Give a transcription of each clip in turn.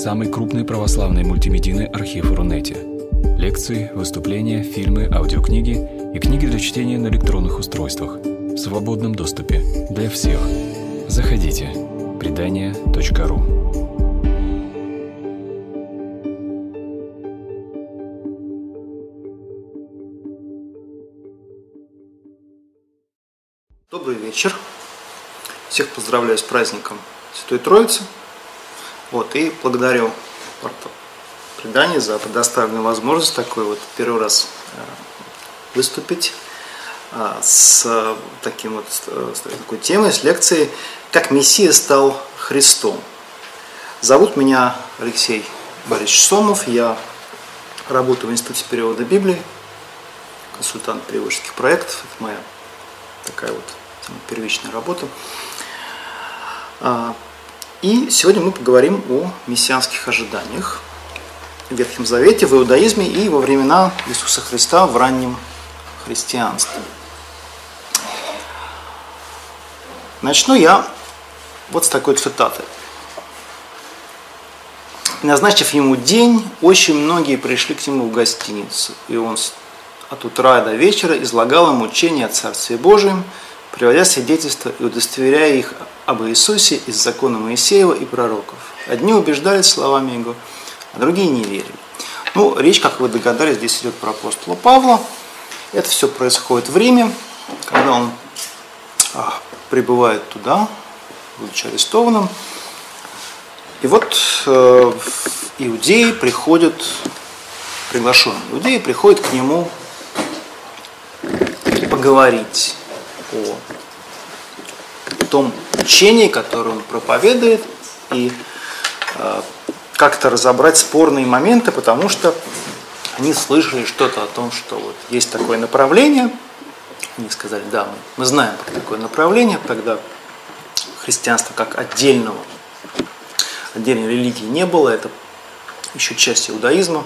самый крупный православный мультимедийный архив Рунете. Лекции, выступления, фильмы, аудиокниги и книги для чтения на электронных устройствах в свободном доступе для всех. Заходите. Предания.ру Добрый вечер. Всех поздравляю с праздником Святой Троицы. Вот, и благодарю предание за предоставленную возможность такой вот первый раз э, выступить э, с таким вот э, с такой темой, с лекцией «Как Мессия стал Христом». Зовут меня Алексей Борисович Сомов, я работаю в Институте перевода Библии, консультант переводческих проектов, это моя такая вот первичная работа. И сегодня мы поговорим о мессианских ожиданиях в Ветхом Завете, в иудаизме и во времена Иисуса Христа в раннем христианстве. Начну я вот с такой цитаты. Назначив ему день, очень многие пришли к нему в гостиницу, и он от утра до вечера излагал им учение о Царстве Божьем, приводя свидетельства и удостоверяя их об Иисусе из закона Моисеева и пророков. Одни убеждались словами Его, а другие не верили. Ну, речь, как вы догадались, здесь идет про апостола Павла. Это все происходит в Риме, когда он а, прибывает туда, будучи арестованным. И вот э, иудеи приходят, приглашенные иудеи приходят к нему поговорить о том учении, которое он проповедует, и э, как-то разобрать спорные моменты, потому что они слышали что-то о том, что вот есть такое направление. Они сказали, да, мы, мы знаем про такое направление, тогда христианства как отдельного, отдельной религии не было, это еще часть иудаизма.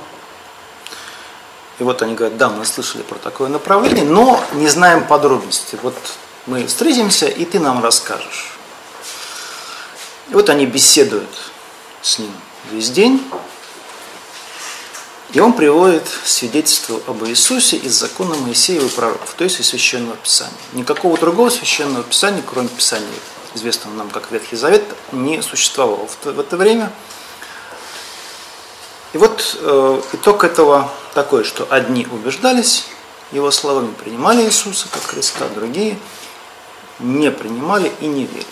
И вот они говорят, да, мы слышали про такое направление, но не знаем подробностей. Вот мы встретимся, и ты нам расскажешь. И вот они беседуют с ним весь день, и он приводит свидетельство об Иисусе из закона Моисеева и пророков, то есть из Священного Писания. Никакого другого Священного Писания, кроме Писания, известного нам как Ветхий Завет, не существовало в это время. И вот э, итог этого такой, что одни убеждались его словами, принимали Иисуса как Христа, другие не принимали и не верили.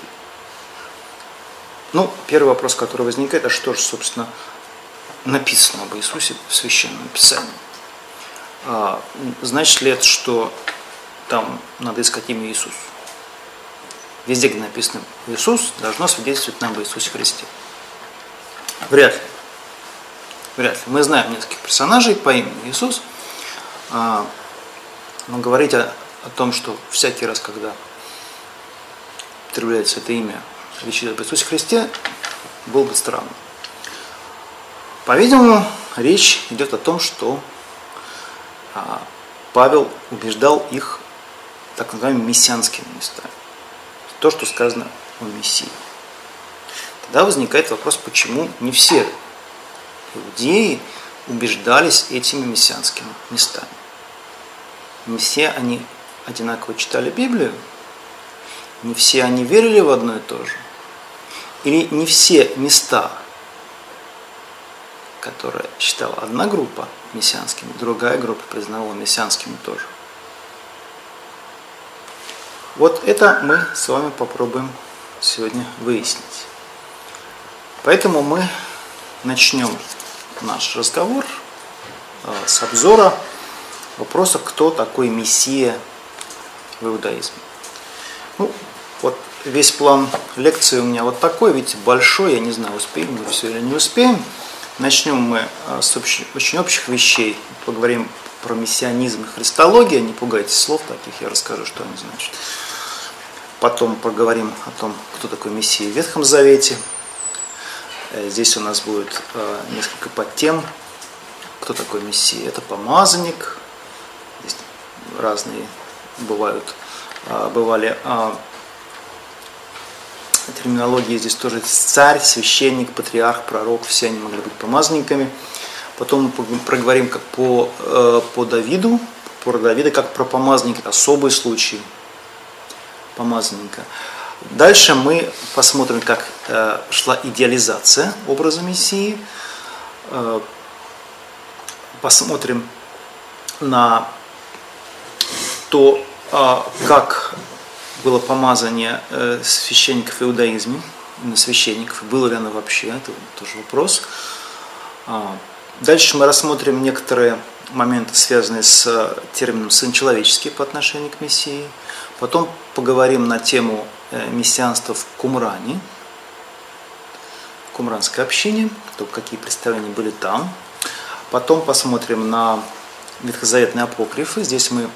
Ну, первый вопрос, который возникает, а что же, собственно, написано об Иисусе в Священном Писании? А, значит ли это, что там надо искать имя Иисус? Везде, где написано Иисус, должно свидетельствовать нам об Иисусе Христе. Вряд ли. Вряд ли. Мы знаем нескольких персонажей по имени Иисус, а, но говорить о, о том, что всякий раз, когда употребляется это имя, речь идет об Иисусе Христе, было бы странно. По-видимому, речь идет о том, что а, Павел убеждал их так называемыми мессианскими местами. То, что сказано о Мессии. Тогда возникает вопрос, почему не все иудеи убеждались этими мессианскими местами. Не все они одинаково читали Библию, не все они верили в одно и то же. Или не все места, которые считала одна группа мессианскими, другая группа признавала мессианскими тоже. Вот это мы с вами попробуем сегодня выяснить. Поэтому мы начнем наш разговор э, с обзора вопроса, кто такой Мессия в иудаизме. Ну, вот весь план лекции у меня вот такой, видите, большой, я не знаю, успеем мы все или не успеем. Начнем мы э, с общ... очень общих вещей, поговорим про мессианизм и христологию, не пугайтесь слов таких, я расскажу, что они значат. Потом поговорим о том, кто такой Мессия в Ветхом Завете, здесь у нас будет э, несколько подтем. Кто такой Мессия? Это помазанник. Здесь разные бывают, э, бывали терминологии здесь тоже царь, священник, патриарх, пророк, все они могли быть помазанниками. Потом мы проговорим как по, э, по Давиду, про Давида как про помазанника, особый случай помазанника. Дальше мы посмотрим, как э, шла идеализация образа Мессии. Э, посмотрим на то, а, как было помазание э, священников в иудаизме, на священников, было ли оно вообще, это тоже вопрос. А, дальше мы рассмотрим некоторые моменты, связанные с термином «сын человеческий» по отношению к Мессии. Потом поговорим на тему мессианства в Кумране, кумранской общине, то какие представления были там. Потом посмотрим на ветхозаветные апокрифы. Здесь мы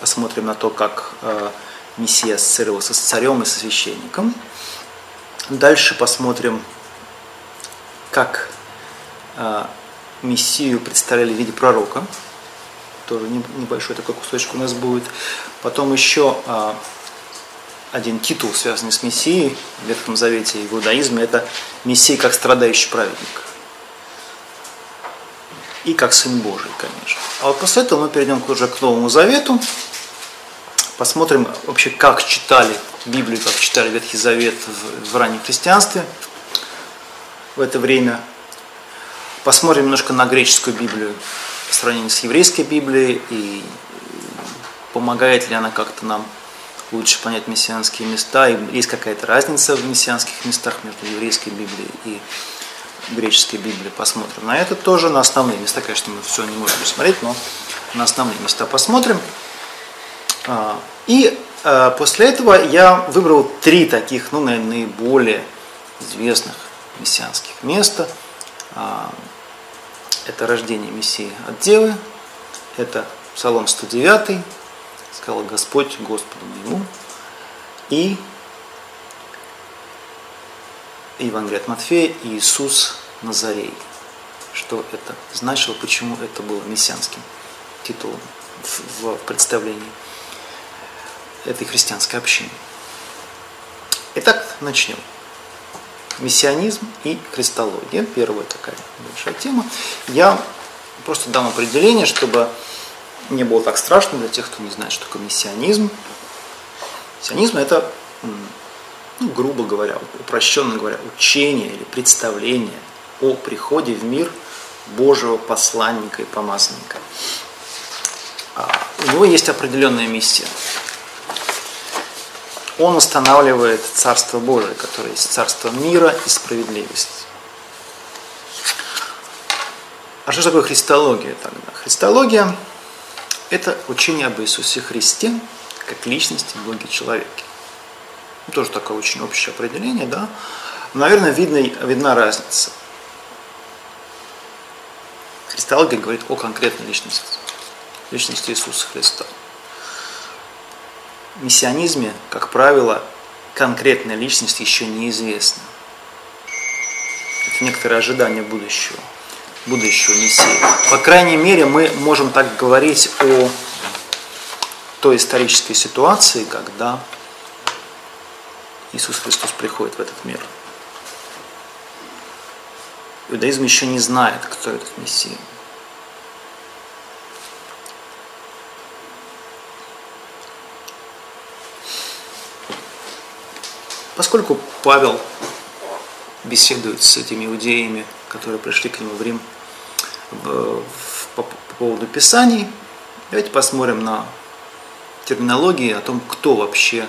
посмотрим на то, как э, Мессия ассоциировался с царем и со священником. Дальше посмотрим, как э, Мессию представляли в виде пророка. Тоже небольшой такой кусочек у нас будет. Потом еще э, один титул, связанный с Мессией в Ветхом Завете и в иудаизме, это Мессия как страдающий праведник. И как Сын Божий, конечно. А вот после этого мы перейдем уже к Новому Завету, посмотрим вообще, как читали Библию, как читали Ветхий Завет в, в раннем христианстве в это время. Посмотрим немножко на греческую Библию по сравнению с еврейской Библией и помогает ли она как-то нам лучше понять мессианские места, и есть какая-то разница в мессианских местах между еврейской Библией и греческой Библией. Посмотрим на это тоже, на основные места, конечно, мы все не можем смотреть, но на основные места посмотрим. А, и а, после этого я выбрал три таких, ну, наверное, наиболее известных мессианских места. А, это рождение Мессии от Девы, это Псалом 109, сказал Господь Господу моему, и Евангелие от Матфея и Иисус Назарей. Что это значило, почему это было мессианским титулом в представлении этой христианской общины. Итак, начнем. Мессианизм и христология. Первая такая большая тема. Я просто дам определение, чтобы не было так страшно для тех, кто не знает, что такое мессианизм. Мессианизм – это, ну, грубо говоря, упрощенно говоря, учение или представление о приходе в мир Божьего посланника и помазанника. А, у него есть определенная миссия он устанавливает Царство Божие, которое есть Царство мира и справедливости. А что такое христология тогда? Христология – это учение об Иисусе Христе как личности, Боге, человеке. Ну, тоже такое очень общее определение, да? Наверное, видно, видна разница. Христология говорит о конкретной личности, личности Иисуса Христа миссионизме, как правило, конкретная личность еще неизвестна. Это некоторые ожидания будущего, будущего Мессии. По крайней мере, мы можем так говорить о той исторической ситуации, когда Иисус Христос приходит в этот мир. Иудаизм еще не знает, кто этот Мессия. Поскольку Павел беседует с этими иудеями, которые пришли к нему в Рим по, по поводу Писаний, давайте посмотрим на терминологии о том, кто вообще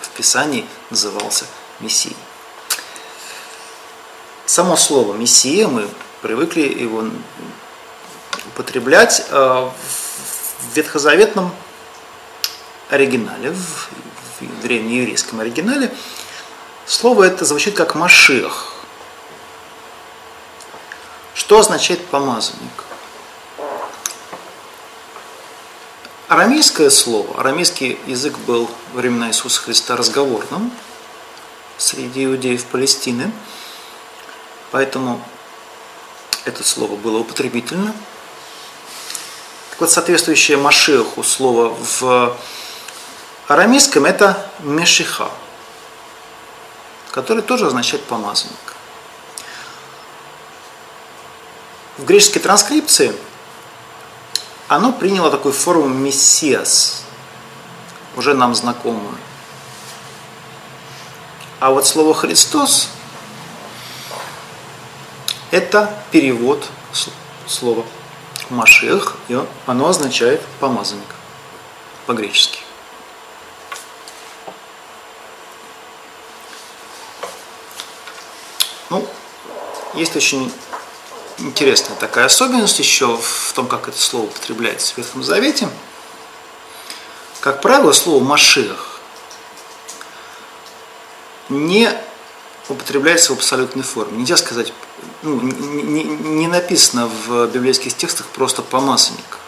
в Писании назывался Мессией. Само слово «мессия» мы привыкли его употреблять э, в ветхозаветном оригинале, в древнееврейском оригинале, слово это звучит как «машех». Что означает «помазанник»? Арамейское слово, арамейский язык был во времена Иисуса Христа разговорным среди иудеев Палестины, поэтому это слово было употребительно. Так вот, соответствующее Машеху слово в арамейском это мешиха. который тоже означает помазанник. В греческой транскрипции оно приняло такую форму мессиас, уже нам знакомую. А вот слово Христос это перевод слова Машех, и оно означает помазанник по-гречески. Ну, есть очень интересная такая особенность еще в том, как это слово употребляется в Ветхом Завете. Как правило, слово «машех» не употребляется в абсолютной форме. Нельзя сказать, ну, не, не написано в библейских текстах просто «помазанник».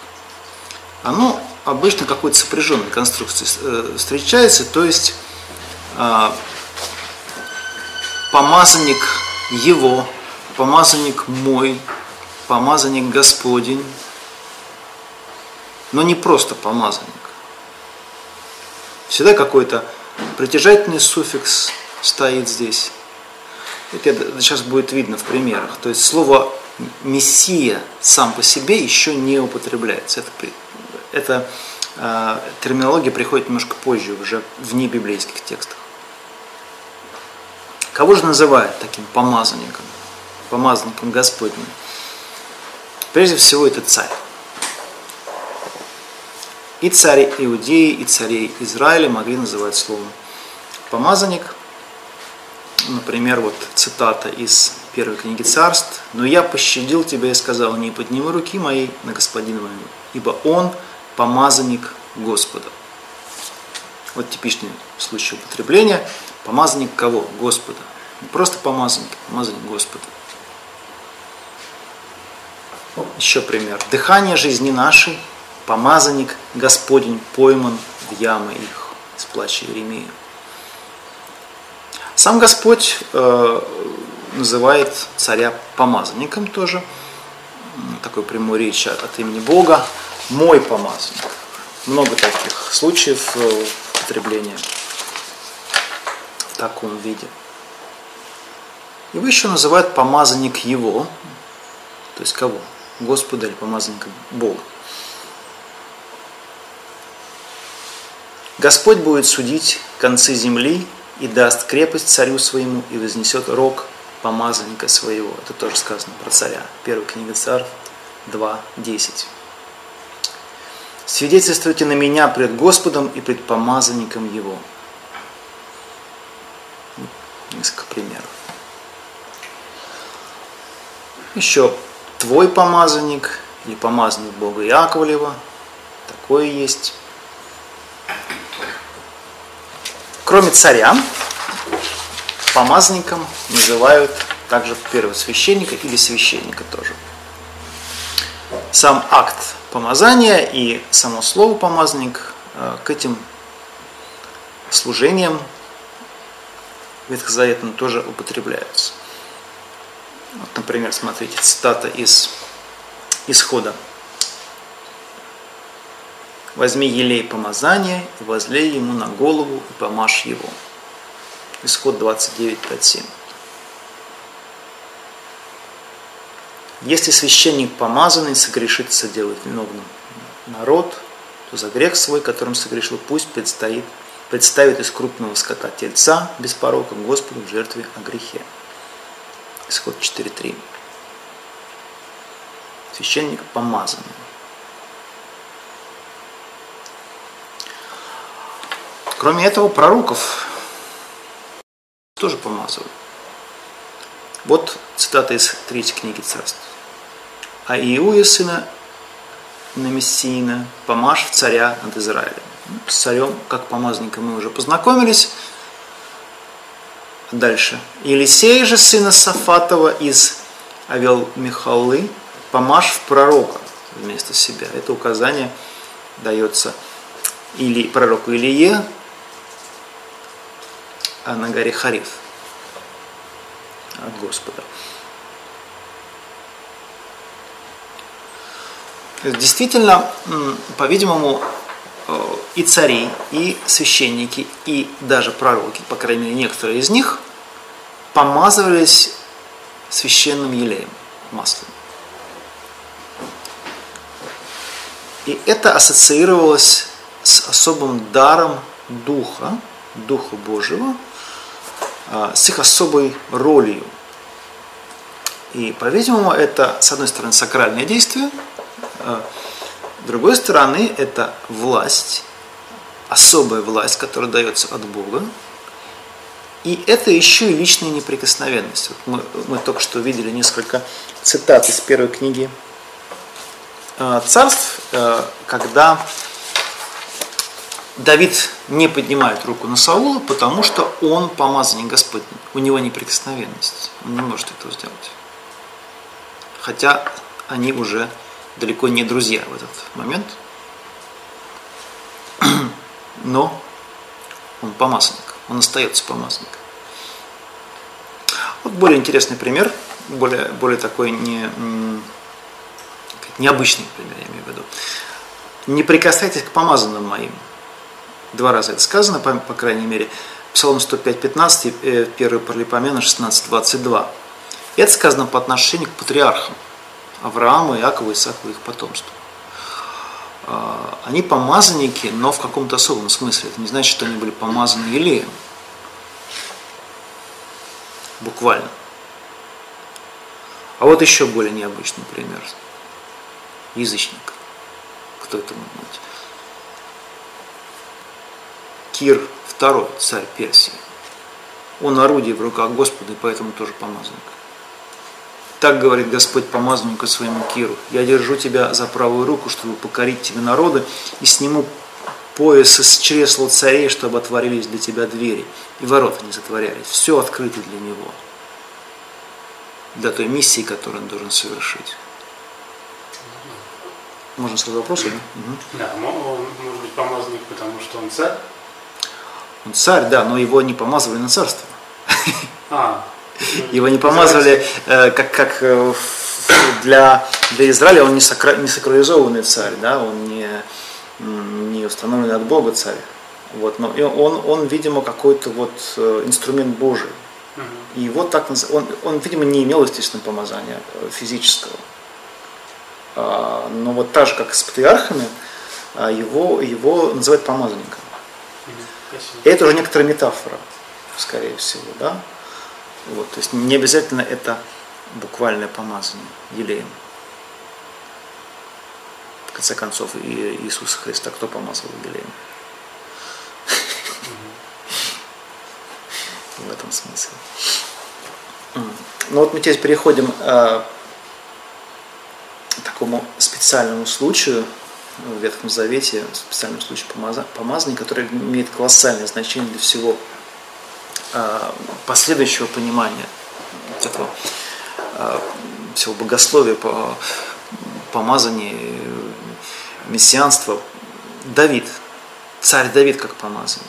Оно обычно какой-то сопряженной конструкции э, встречается, то есть а, помазанник его, помазанник мой, помазанник Господень, но не просто помазанник. Всегда какой-то притяжательный суффикс стоит здесь. Это сейчас будет видно в примерах. То есть слово «мессия» сам по себе еще не употребляется. Это, это э, терминология приходит немножко позже, уже в небиблейских текстах. Кого же называют таким помазанником, помазанником Господним? Прежде всего, это царь. И цари Иудеи, и царей Израиля могли называть словом помазанник. Например, вот цитата из первой книги царств. «Но я пощадил тебя и сказал, не подними руки моей на господина моего, ибо он помазанник Господа». Вот типичный случай употребления. Помазанник кого? Господа. Не просто помазанник, помазанник Господа. Еще пример. Дыхание жизни нашей, помазанник Господень пойман в ямы их, из плача Иеремия. Сам Господь э, называет царя помазанником тоже, такой прямой речи от имени Бога, мой помазанник. Много таких случаев э, употребления в таком виде. Его еще называют помазанник его, то есть кого? Господа или помазанника Бога. Господь будет судить концы земли и даст крепость царю своему и вознесет рог помазанника своего. Это тоже сказано про царя. Первая книга царств 2.10. Свидетельствуйте на меня пред Господом и пред помазанником его. Несколько примеров. Еще твой помазанник или помазанник Бога Яковлева. Такое есть. Кроме царя, помазанником называют также первосвященника или священника тоже. Сам акт помазания и само слово помазанник э, к этим служениям ветхозаветным тоже употребляются. Вот, например, смотрите, цитата из Исхода. Возьми елей помазания и возлей ему на голову и помажь его. Исход 29, 5, 7. Если священник помазанный согрешит соделать виновным народ, то за грех свой, которым согрешил, пусть предстоит, представит из крупного скота тельца без порока Господу в жертве о грехе. Исход 4.3. Священник помазанный. Кроме этого, пророков тоже помазывают. Вот цитата из третьей книги царств. А Иуя, сына Намессиина, помажь в царя над Израилем. С царем, как помазанником, мы уже познакомились. Дальше. Елисей же, сына Сафатова из Авел Михалы, помажь в пророка вместо себя. Это указание дается или пророку Илие а на горе Хариф от Господа. Действительно, по-видимому, и цари, и священники, и даже пророки, по крайней мере некоторые из них, помазывались священным елеем, маслом. И это ассоциировалось с особым даром Духа, Духа Божьего, а, с их особой ролью. И, по-видимому, это, с одной стороны, сакральное действие, а, с другой стороны, это власть, особая власть, которая дается от Бога. И это еще и личная неприкосновенность. Вот мы, мы только что видели несколько цитат из первой книги а, царств, когда Давид не поднимает руку на Саула, потому что он помазанник Господень. У него неприкосновенность. Он не может этого сделать. Хотя они уже далеко не друзья в этот момент. Но он помазанник. Он остается помазанником. Вот более интересный пример, более, более такой не, необычный пример, я имею в виду. Не прикасайтесь к помазанным моим. Два раза это сказано, по, по крайней мере. Псалом 105, 15, 1 Паралипомена 16, 22. И это сказано по отношению к патриархам Авраама, Иакова, Исаака и их потомству. А, они помазанники, но в каком-то особом смысле. Это не значит, что они были помазаны елеем. Буквально. А вот еще более необычный пример. Язычник. Кто это может быть? Кир II, царь Персии. Он орудие в руках Господа, и поэтому тоже помазанник. Так говорит Господь помазаннику своему Киру. Я держу тебя за правую руку, чтобы покорить тебе народы, и сниму пояс из чресла царей, чтобы отворились для тебя двери, и ворота не затворялись. Все открыто для него, для той миссии, которую он должен совершить. Можно сразу вопросы, да? Угу. Да, может быть помазанник, потому что он царь? Он царь, да, но его не помазывали на царство. А, его не помазывали, э, как, как э, для, для Израиля он не, сакра, не сакрализованный царь, да, он не, не установленный от Бога царь. Вот, но он, он, видимо, какой-то вот э, инструмент Божий. И вот так он, он, видимо, не имел, естественно, помазания физического. А, но вот так же, как с патриархами, а, его, его называют помазанником. Это уже некоторая метафора, скорее всего, да? Вот, то есть не обязательно это буквальное помазание елеем. В конце концов, и Иисуса Христа кто помазал елеем? В этом смысле. Ну вот мы теперь переходим э, к такому специальному случаю, в Ветхом Завете, в специальном случае помазания, который имеет колоссальное значение для всего а, последующего понимания этого а, всего богословия, помазания, мессианства. Давид, царь Давид как помазанник.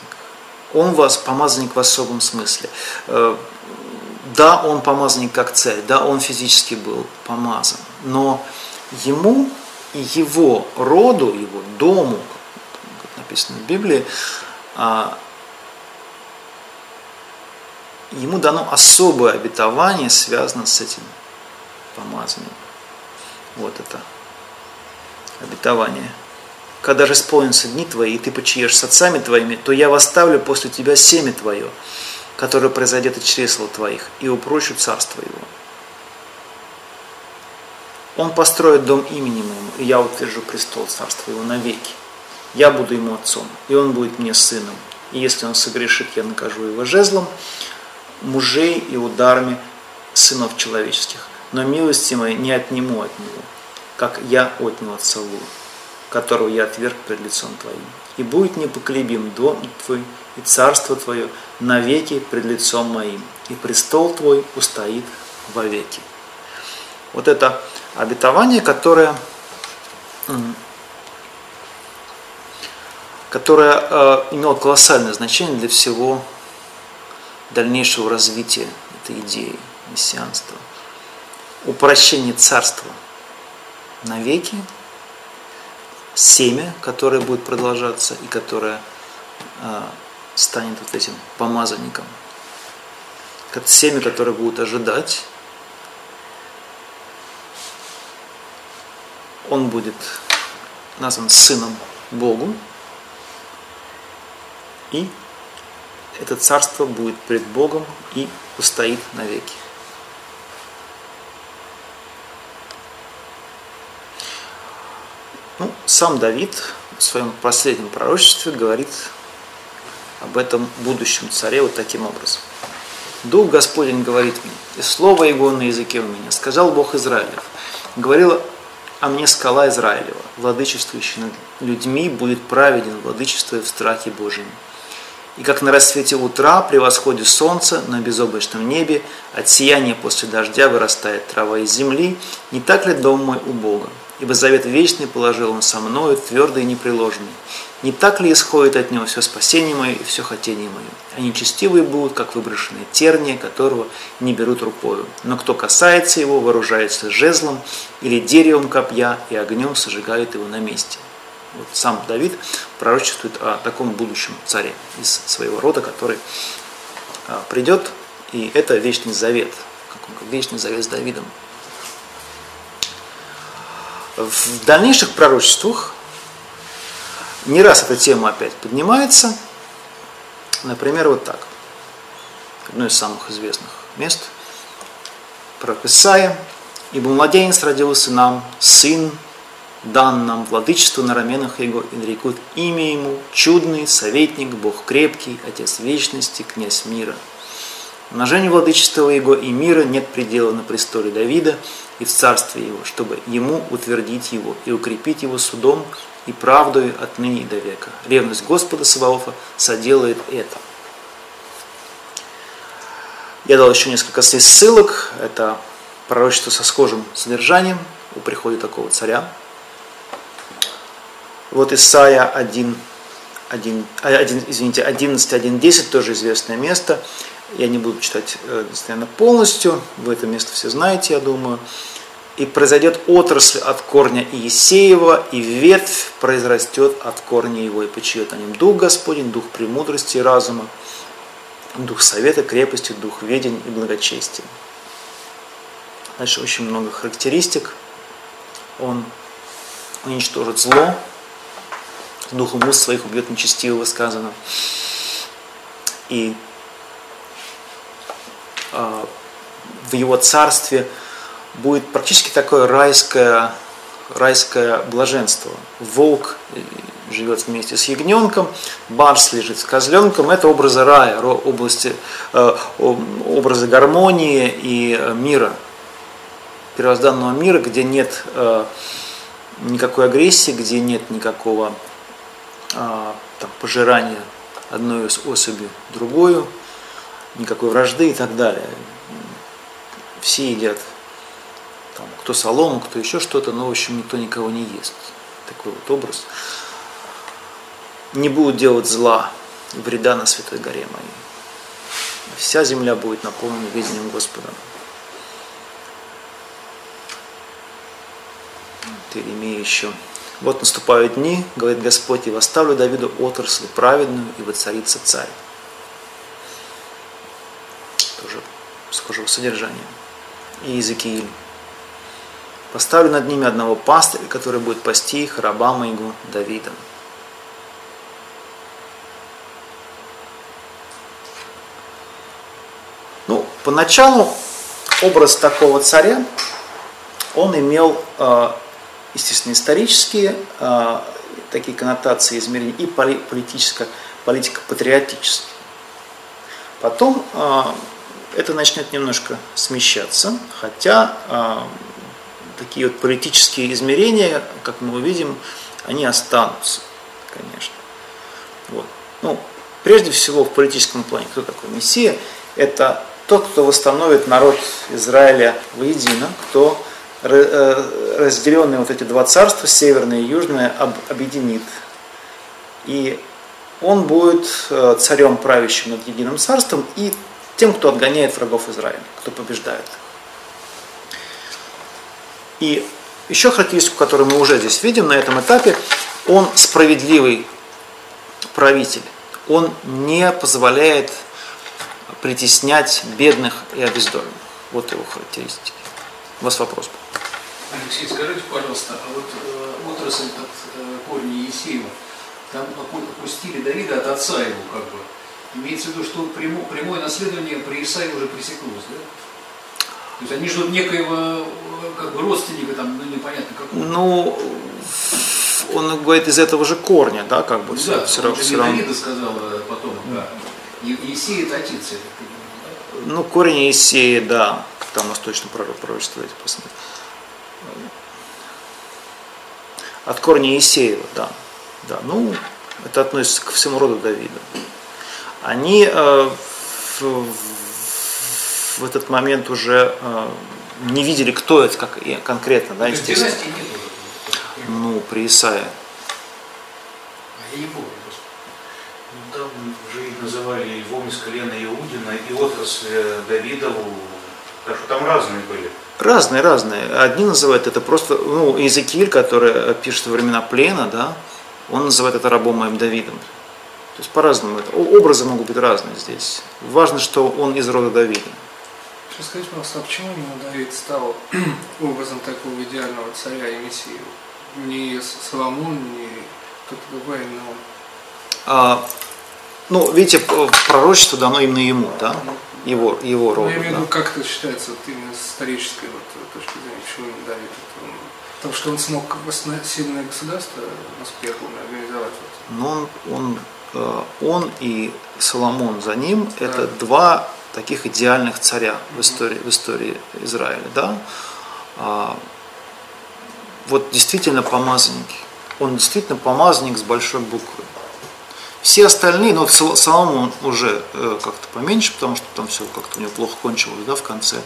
Он вас помазанник в особом смысле. Э, да, он помазанник как царь, да, он физически был помазан, но ему и его роду, его дому, как написано в Библии, а, ему дано особое обетование, связанное с этим помазанием. Вот это обетование. Когда же исполнятся дни твои, и ты почиешь с отцами твоими, то я восставлю после тебя семя твое, которое произойдет от чресла твоих, и упрощу царство его. Он построит дом имени моему, и я утвержу престол царства его навеки. Я буду ему отцом, и он будет мне сыном. И если он согрешит, я накажу его жезлом, мужей и ударами сынов человеческих. Но милости моей не отниму от него, как я отнял от Саула, которого я отверг пред лицом твоим. И будет непоколебим дом твой и царство твое навеки пред лицом моим, и престол твой устоит вовеки. Вот это обетование, которое, которое э, имело колоссальное значение для всего дальнейшего развития этой идеи мессианства. Упрощение царства навеки, семя, которое будет продолжаться и которое э, станет вот этим помазанником, это семя, которое будет ожидать. Он будет назван сыном Богу. И это царство будет пред Богом и устоит навеки. Ну, сам Давид в своем последнем пророчестве говорит об этом будущем царе вот таким образом. Дух Господень говорит мне, и слово Его на языке у меня. Сказал Бог Израилев. Говорила а мне скала Израилева, владычествующий над людьми, будет праведен, владычествуя в страхе Божьем. И как на рассвете утра при восходе солнца на безоблачном небе от сияния после дождя вырастает трава из земли, не так ли дом мой у Бога? Ибо завет вечный положил он со мною, твердый и непреложный. Не так ли исходит от него все спасение мое и все хотение мое? Они честивые будут, как выброшенные терния, которого не берут рукою. Но кто касается его, вооружается жезлом или деревом копья, и огнем сожигает его на месте. Вот сам Давид пророчествует о таком будущем царе из своего рода, который а, придет, и это вечный завет, вечный завет с Давидом. В дальнейших пророчествах не раз эта тема опять поднимается. Например, вот так. Одно из самых известных мест. Пророк Исаия. «Ибо младенец родился нам, сын дан нам владычество на раменах его, и нарекут имя ему, чудный, советник, Бог крепкий, Отец вечности, князь мира». Умножению владычества его и мира нет предела на престоле Давида и в царстве его, чтобы ему утвердить его и укрепить его судом и правдою отныне и до века. Ревность Господа Саваофа соделает это. Я дал еще несколько ссылок. Это пророчество со схожим содержанием у прихода такого царя. Вот Исайя 1, 1, 1 извините, 11, 1, 10, тоже известное место. Я не буду читать, наверное, э, полностью. Вы это место все знаете, я думаю. И произойдет отрасль от корня Иесеева, и ветвь произрастет от корня его, и почиет на нем Дух Господень, Дух премудрости и разума, Дух совета, крепости, Дух ведень и благочестия. Дальше очень много характеристик. Он уничтожит зло, духом уст своих убьет нечестивого сказано. И э, в его царстве – будет практически такое райское, райское блаженство. Волк живет вместе с ягненком, барс лежит с козленком. Это образы рая, области, э, образы гармонии и мира, первозданного мира, где нет э, никакой агрессии, где нет никакого э, там, пожирания одной из особи другую, никакой вражды и так далее. Все едят там, кто солому, кто еще что-то, но, в общем, никто никого не ест. Такой вот образ. Не будут делать зла и вреда на Святой горе моей. Вся земля будет наполнена видением Господа. Иеремия еще. Вот наступают дни, говорит Господь, и восставлю Давиду отрасль праведную, и воцарится царь. Тоже схожего содержания. И Иезекииль. Поставлю над ними одного пастыря, который будет пасти их, раба моего Давида. Ну, поначалу образ такого царя, он имел, э, естественно, исторические э, такие коннотации измерения и политическо, политико-патриотические. Потом э, это начнет немножко смещаться, хотя такие вот политические измерения, как мы увидим, они останутся, конечно. Вот. Ну, прежде всего в политическом плане, кто такой Мессия? Это тот, кто восстановит народ Израиля воедино, кто разделенные вот эти два царства, северное и южное, объединит. И он будет э, царем, правящим над единым царством, и тем, кто отгоняет врагов Израиля, кто побеждает. И еще характеристику, которую мы уже здесь видим на этом этапе, он справедливый правитель. Он не позволяет притеснять бедных и обездоленных. Вот его характеристики. У вас вопрос был. Алексей, скажите, пожалуйста, а вот э, отрасль от э, корня Есеева, там опустили Давида от отца его, как бы. Имеется в виду, что прямо, прямое наследование при Исаии уже пресеклось, да? То есть они ждут некоего э, как бы родственника, там, ну непонятно какого. Ну, он говорит из этого же корня, да, как бы Ну все, да, все, он все не равно. Давида сказал э, потом, да. И Есей это отец, я так понимаю, да? Ну, корень Исеи, да, там нас точно пророк посмотрим. От корня Исеева, да. да. Ну, это относится ко всему роду Давида. Они э, в, в этот момент уже э, не видели, кто это как, и конкретно, да, естественно. Ну, при Исаии. А я не помню просто. Ну, там уже и называли львом из колена Иудина, и отрасль э, Давидову. Так что там разные были. Разные, разные. Одни называют это просто, ну, Иезекииль, который пишет во времена плена, да, он называет это рабом моим Давидом. То есть по-разному это. Образы могут быть разные здесь. Важно, что он из рода Давида. Сейчас скажите, пожалуйста, а почему именно Давид стал образом такого идеального царя и мессии? Не Соломон, не кто-то другой, он. А, ну, видите, пророчество дано именно ему, да, его, его Ну, роду. я имею в да. виду, как это считается вот именно с исторической вот, э, точки зрения, почему именно Давид? Вот он- Потому что он смог восна- сильное государство успехом организовать. Вот. Но он, он, э, он и Соломон за ним – это два таких идеальных царя в истории, в истории Израиля. Да? А, вот действительно помазанники. Он действительно помазанник с большой буквы. Все остальные, но Сол- Соломон уже э, как-то поменьше, потому что там все как-то у него плохо кончилось да, в конце.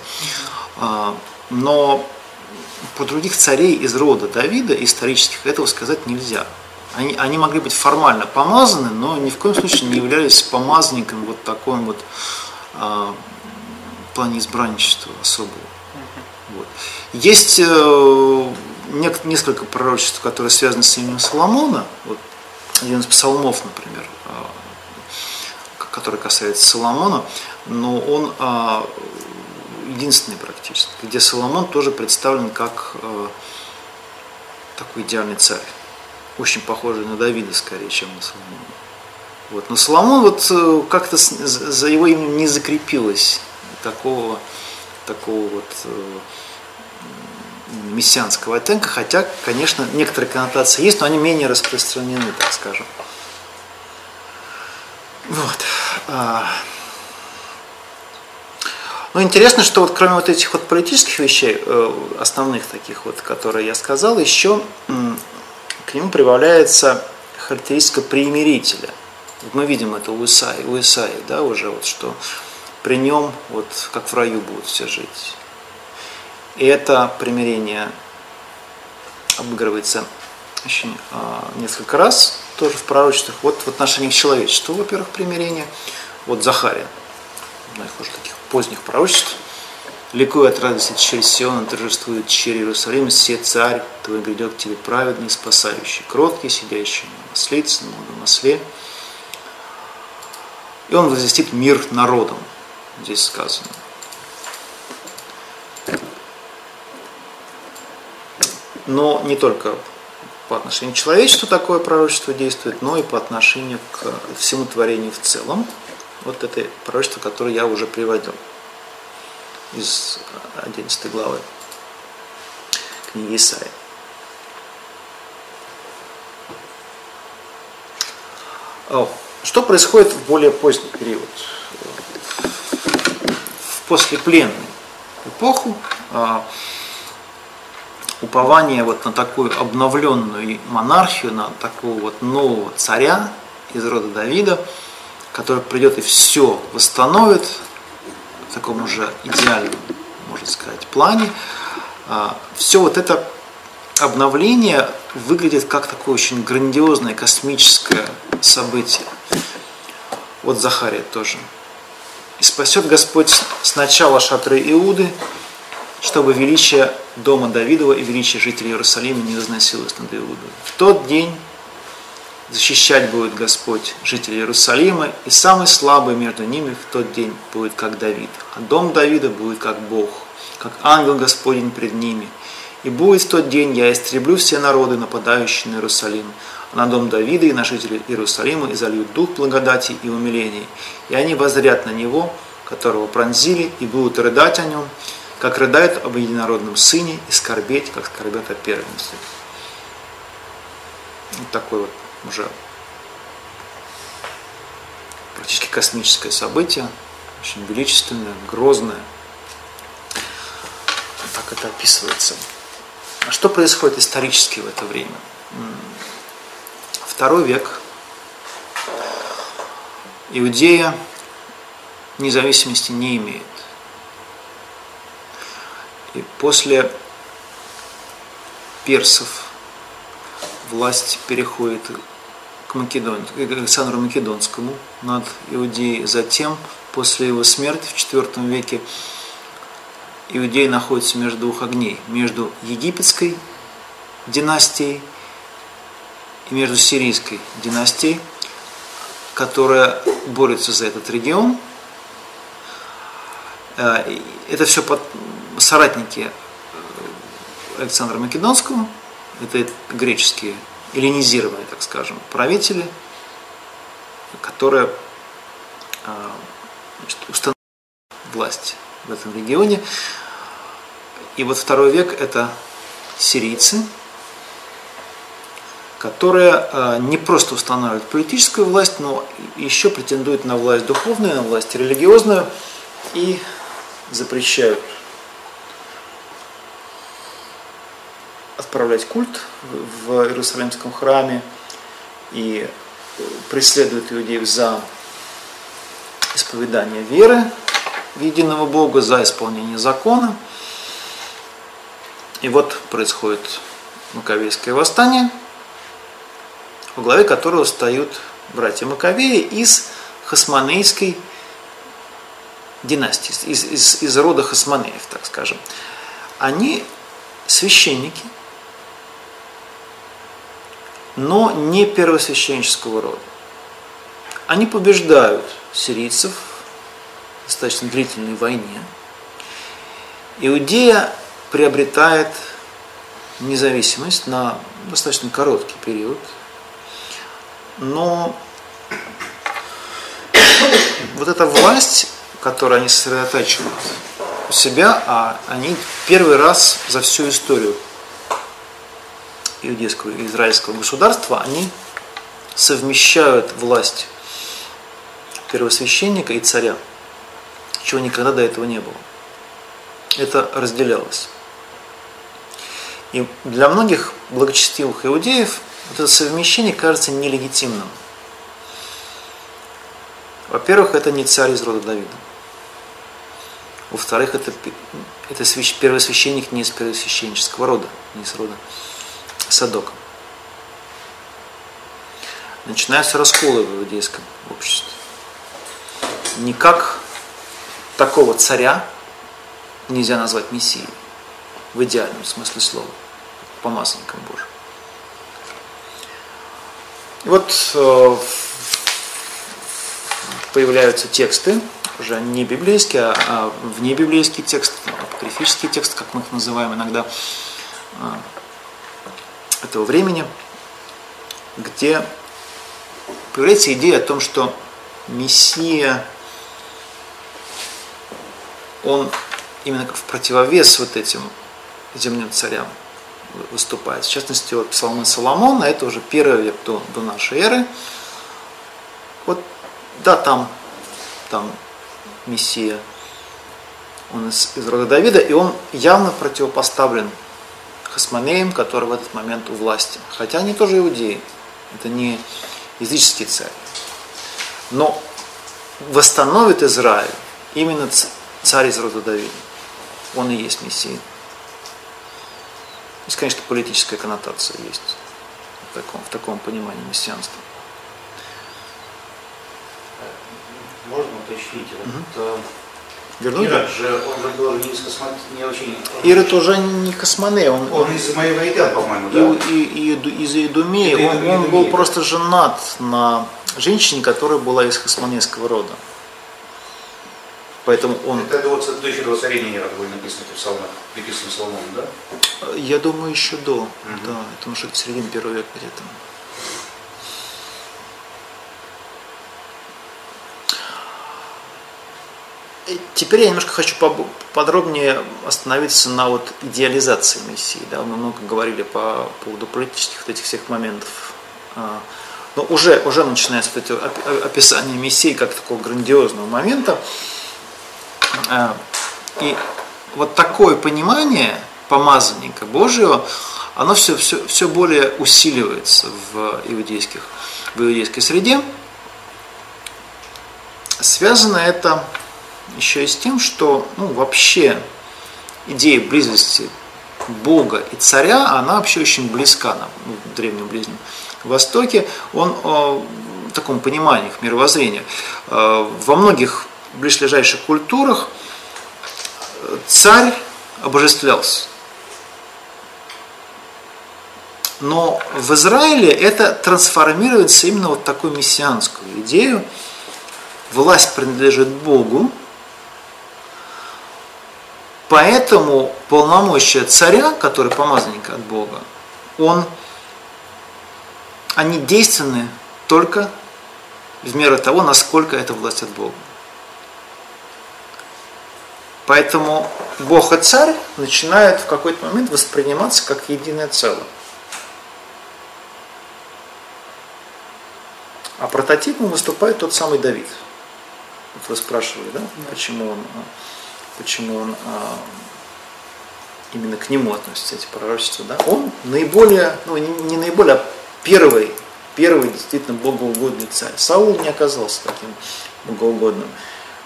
А, но про других царей из рода Давида, исторических, этого сказать нельзя. Они, они могли быть формально помазаны, но ни в коем случае не являлись помазанником вот таком вот а, плане избранничества особого. Вот. Есть э, несколько пророчеств, которые связаны с именем Соломона. Вот один из псалмов, например, а, который касается Соломона, но он а, единственный практически, где Соломон тоже представлен как э, такой идеальный царь, очень похожий на Давида скорее, чем на Соломона. Вот. Но Соломон вот э, как-то за его именем не закрепилось такого, такого вот э, мессианского оттенка, хотя, конечно, некоторые коннотации есть, но они менее распространены, так скажем. Вот. А, ну, интересно, что вот кроме вот этих вот политических вещей, э, основных таких вот, которые я сказал, еще к нему прибавляется характеристика примирителя. Вот мы видим это у Исаи, у Исаи, да, уже вот, что при нем вот как в раю будут все жить. И это примирение обыгрывается очень а, несколько раз, тоже в пророчествах. Вот в отношении к человечеству, во-первых, примирение. Вот Захария, одно из уже таких поздних пророчеств. Ликуя от радости через Сиона, торжествует черь Иерусалима, все царь твой грядет к тебе праведный, спасающий, кроткий, сидящий на маслице, на молодом масле. И он возвестит мир народом, здесь сказано. Но не только по отношению к человечеству такое пророчество действует, но и по отношению к всему творению в целом. Вот это пророчество, которое я уже приводил из 11 главы книги Исаия. Что происходит в более поздний период? В послепленную эпоху а, упование вот на такую обновленную монархию, на такого вот нового царя из рода Давида, который придет и все восстановит в таком уже идеальном, можно сказать, плане. Все вот это обновление выглядит как такое очень грандиозное космическое событие. Вот Захария тоже. И спасет Господь сначала шатры Иуды, чтобы величие дома Давидова и величие жителей Иерусалима не возносилось над Иудой. В тот день Защищать будет Господь жителей Иерусалима, и самый слабый между ними в тот день будет как Давид. А дом Давида будет как Бог, как ангел Господень пред ними. И будет в тот день я истреблю все народы, нападающие на Иерусалим, а на дом Давида и на жителей Иерусалима и зальют дух благодати и умиления. И они возрят на него, которого пронзили, и будут рыдать о нем, как рыдают об единородном сыне, и скорбеть, как скорбят о первенстве. Вот такой вот уже практически космическое событие, очень величественное, грозное. Так это описывается. А что происходит исторически в это время? Второй век. Иудея независимости не имеет. И после персов власть переходит к, Македон... к Александру Македонскому над Иудеей. Затем, после его смерти в IV веке, Иудея находится между двух огней. Между египетской династией и между сирийской династией, которая борется за этот регион. Э, это все под соратники Александра Македонского, это греческие, эллинизированные, так скажем, правители, которые а, значит, установили власть в этом регионе. И вот второй век это сирийцы, которые а, не просто устанавливают политическую власть, но еще претендуют на власть духовную, на власть религиозную и запрещают отправлять культ в Иерусалимском храме и преследуют иудеев за исповедание веры в единого Бога, за исполнение закона. И вот происходит Маковейское восстание, во главе которого встают братья Маковеи из хасманейской династии, из, из, из рода хасманеев, так скажем. Они священники – но не первосвященнического рода. Они побеждают сирийцев в достаточно длительной войне. Иудея приобретает независимость на достаточно короткий период, но вот эта власть, которую они сосредотачивают у себя, а они первый раз за всю историю иудейского и израильского государства, они совмещают власть первосвященника и царя, чего никогда до этого не было. Это разделялось. И для многих благочестивых иудеев это совмещение кажется нелегитимным. Во-первых, это не царь из рода Давида. Во-вторых, это, это первосвященник не из первосвященнического рода, не из рода Садоком. Начинаются расколы в иудейском обществе. Никак такого царя нельзя назвать мессией в идеальном смысле слова, помазанником Божьим. И вот э, появляются тексты, уже не библейские, а, а внебиблейские тексты, апокрифические тексты, как мы их называем иногда, э, этого времени, где появляется идея о том, что Мессия, он именно в противовес вот этим земным царям выступает. В частности, вот Псалмы Соломона, это уже первый век до, до нашей эры. Вот, да, там, там Мессия, он из, из рода Давида, и он явно противопоставлен Хасманеем, который в этот момент у власти. Хотя они тоже иудеи. Это не языческий царь. Но восстановит Израиль именно царь из рода Давида. Он и есть Мессия. Есть, конечно, политическая коннотация есть в таком, в таком понимании мессианства. Можно уточнить? Вот, угу. Вернуть. Ирод же, он же был не из космонавт, не очень... Ирод уже не космоне, он, Он из Маевоидян, по-моему, и, да? и, и Иду- из Идумеи, он, он был просто женат на женщине, которая была из космонейского рода. Поэтому он, Это до, до еще до воцарения Ирода были написаны эти псалмы, приписаны Соломону, да? я думаю, еще до, да, это середина первого века где-то. Теперь я немножко хочу подробнее остановиться на вот идеализации Мессии. Да? Мы много говорили по поводу политических вот этих всех моментов. А, Но уже, уже начинается вот эти оп- описание Мессии как такого грандиозного момента. А, И вот такое понимание помазанника Божьего, оно все, все, все более усиливается в, иудейских, в иудейской среде. Связано это еще и с тем, что ну, вообще идея близости Бога и царя, она вообще очень близка нам ну, в Древнем Ближнем Востоке. Он э, в таком понимании их мировоззрения. Э, во многих ближайших культурах э, царь обожествлялся. Но в Израиле это трансформируется именно вот в такую мессианскую идею. Власть принадлежит Богу, поэтому полномочия царя, который помазанник от Бога, он, они действенны только в меру того, насколько это власть от Бога. Поэтому Бог и царь начинают в какой-то момент восприниматься как единое целое. А прототипом выступает тот самый Давид. Вот вы спрашивали, да, почему он, почему он а, именно к нему относятся эти пророчества, да? Он наиболее, ну не, не наиболее, а первый, первый действительно богоугодный царь. Саул не оказался таким богоугодным.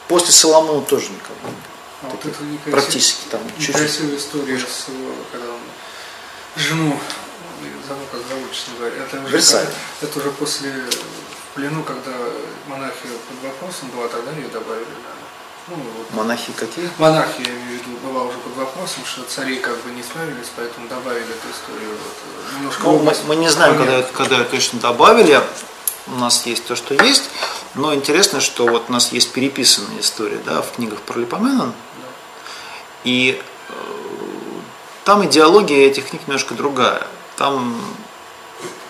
После Соломона тоже никого. А вот это практически там чуть-чуть. История, с, его, когда он жену, забыл, как зовут, честно говоря. Это уже, Версаль. это уже после в плену, когда монархия под вопросом была, тогда ее добавили. наверное. Ну, вот. Монахи какие? Монархия, я имею в виду, была уже под вопросом, что цари как бы не справились, поэтому добавили эту историю. Вот, немножко Ну, мы, мы не знаем, когда, когда это точно добавили. У нас есть то, что есть. Но интересно, что вот у нас есть переписанная история да, в книгах про Липоменон. И э, там идеология этих книг немножко другая. Там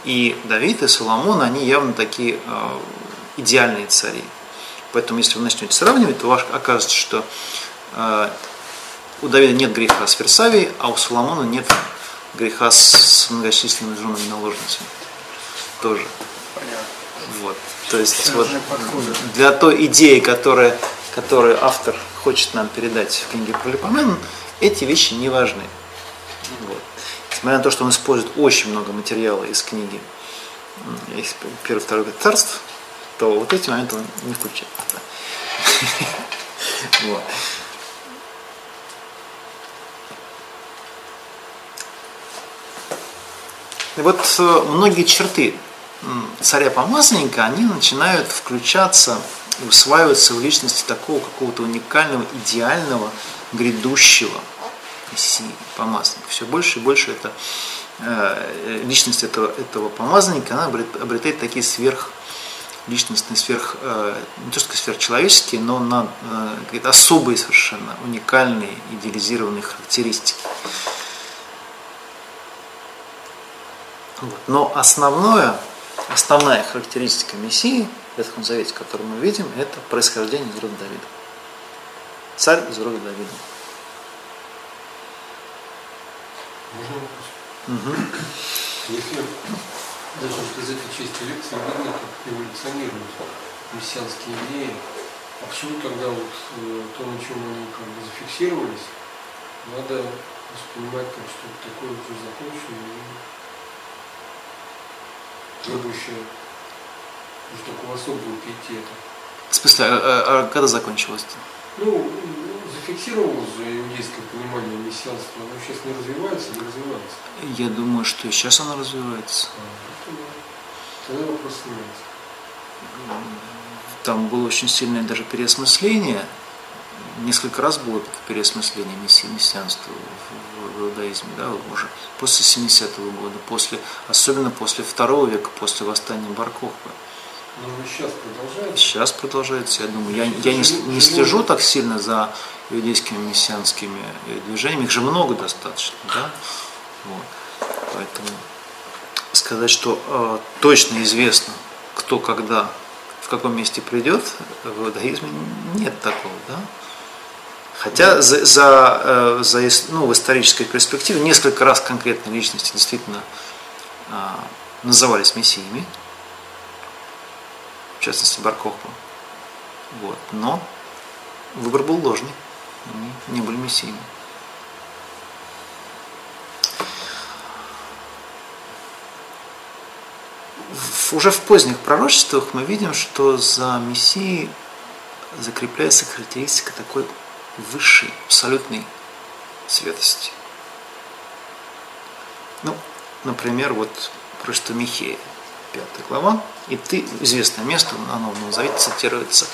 и Давид, и Соломон, они явно такие э, идеальные цари. Поэтому, если вы начнете сравнивать, то окажется, что э, у Давида нет греха с Версавией, а у Соломона нет греха с, многочисленными женами наложницами. Тоже. Понятно. Вот. То есть вот для той идеи, которая, которую автор хочет нам передать в книге про Липомен, эти вещи не важны. Вот. Несмотря на то, что он использует очень много материала из книги из первый, второй царств, то вот эти моменты он не включает. Вот. И вот э, многие черты царя-помазанника, они начинают включаться усваиваться в личности такого какого-то уникального, идеального, грядущего мессии, помазанника. Все больше и больше это э, личность этого, этого помазанника, она обрет- обретает такие сверх личностные, сверх, э, не то что сверхчеловеческие, но на э, какие-то особые совершенно, уникальные, идеализированные характеристики. Вот. Но основное, основная характеристика Мессии в Ветхом Завете, которую мы видим, это происхождение из рода Давида. Царь из рода Давида. Можно вопрос? Мгм. Если даже вот из этой части лекции видно, как эволюционируют мессианские идеи, а почему тогда вот э, то, на чем они как бы зафиксировались, надо воспринимать как что-то такое уже законченное и требующее уже такого особого пиетета. В смысле, а, а- а когда закончилось? Ну, зафиксировалось же иудейское понимание мессианства, оно сейчас не развивается, не развивается. Я думаю, что сейчас оно развивается. А, Тогда вопрос снимается. Там было очень сильное даже переосмысление несколько раз было переосмысление месси, мессианства в, иудаизме, да, уже после 70-го года, после, особенно после второго века, после восстания Баркохба. Но сейчас продолжается. Сейчас продолжается, я думаю. Я, я не, не слежу так сильно за иудейскими мессианскими движениями, их же много достаточно, да? Вот. Поэтому сказать, что э, точно известно, кто когда, в каком месте придет, в иудаизме нет такого, да? Хотя за, за, э, за ну, в исторической перспективе несколько раз конкретные личности действительно э, назывались мессиями, в частности Баркохма. Вот. Но выбор был ложный. Они не были мессиями. Уже в поздних пророчествах мы видим, что за Мессией закрепляется характеристика такой высшей, абсолютной святости. Ну, например, вот просто Михея, пятая глава, и ты, известное место, оно в Новом Завете цитируется,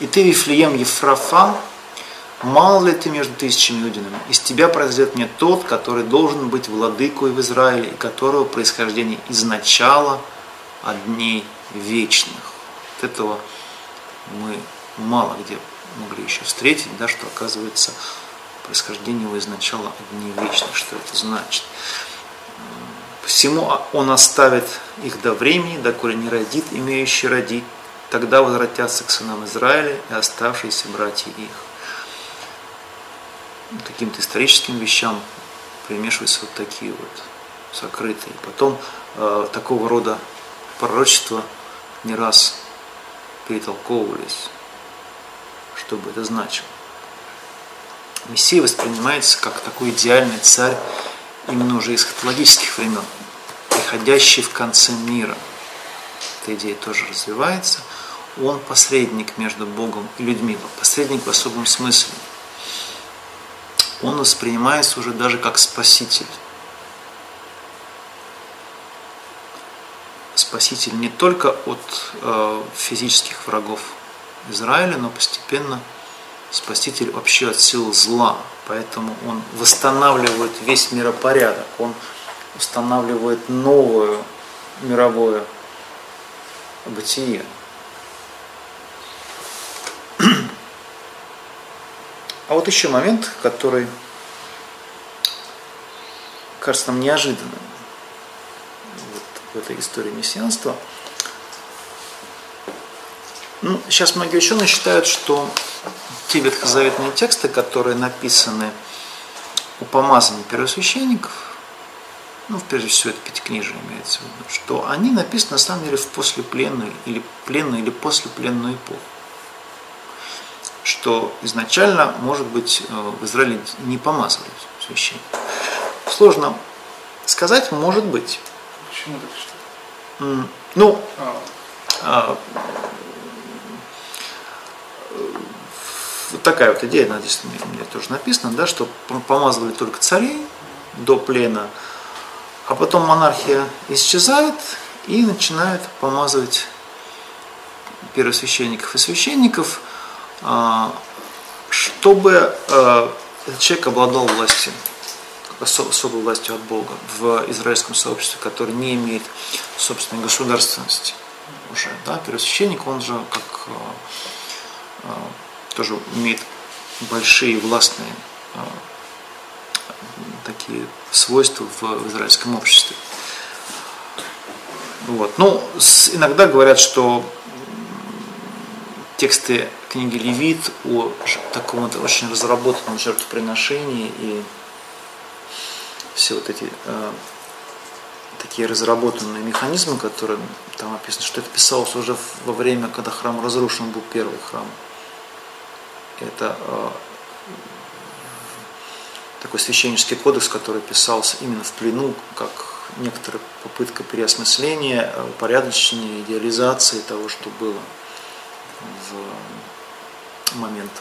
и ты, Вифлеем Ефрафа, мало ли ты между тысячами иудинами, из тебя произойдет мне тот, который должен быть владыкой в Израиле, и которого происхождение из начала от дней вечных. Вот этого мы мало где могли еще встретить, да, что оказывается происхождение его из начала от дней вечных, что это значит. Всему он оставит их до времени, доколе не родит, имеющий родить. Тогда возвратятся к сынам Израиля и оставшиеся братья их. Каким-то историческим вещам примешиваются вот такие вот сокрытые. Потом э, такого рода пророчества не раз перетолковывались, что бы это значило. Мессия воспринимается как такой идеальный царь именно уже из хатологических времен, приходящий в конце мира. Эта идея тоже развивается. Он посредник между Богом и людьми, посредник в особом смысле. Он воспринимается уже даже как спаситель. Спаситель не только от э, физических врагов Израиля, но постепенно спаситель вообще от сил зла, Поэтому он восстанавливает весь миропорядок, он устанавливает новое мировое бытие. А вот еще момент, который кажется нам неожиданным в этой истории мессианства. Ну, сейчас многие ученые считают, что те ветхозаветные тексты, которые написаны у помазания первосвященников, ну, прежде всего, это пятикнижие имеется в виду, что они написаны, на самом деле, в послепленную или пленную или послепленную эпоху. Что изначально, может быть, э, в Израиле не помазывали священник. Сложно сказать, может быть. Почему так что? Ну, а. А, вот такая вот идея, надеюсь, у меня тоже написано, да, что помазывали только царей до плена, а потом монархия исчезает и начинают помазывать первосвященников и священников, а, чтобы а, этот человек обладал властью, особой властью от Бога в израильском сообществе, который не имеет собственной государственности уже. Да? Первосвященник, он же как а, тоже имеет большие властные а, такие свойства в израильском обществе. Вот. Ну, иногда говорят, что тексты книги Левит о таком вот очень разработанном жертвоприношении и все вот эти э, такие разработанные механизмы, которые там описаны, что это писалось уже во время, когда храм разрушен был первый храм это э, такой священнический кодекс, который писался именно в плену, как некоторая попытка переосмысления, э, упорядочения, идеализации того, что было в момент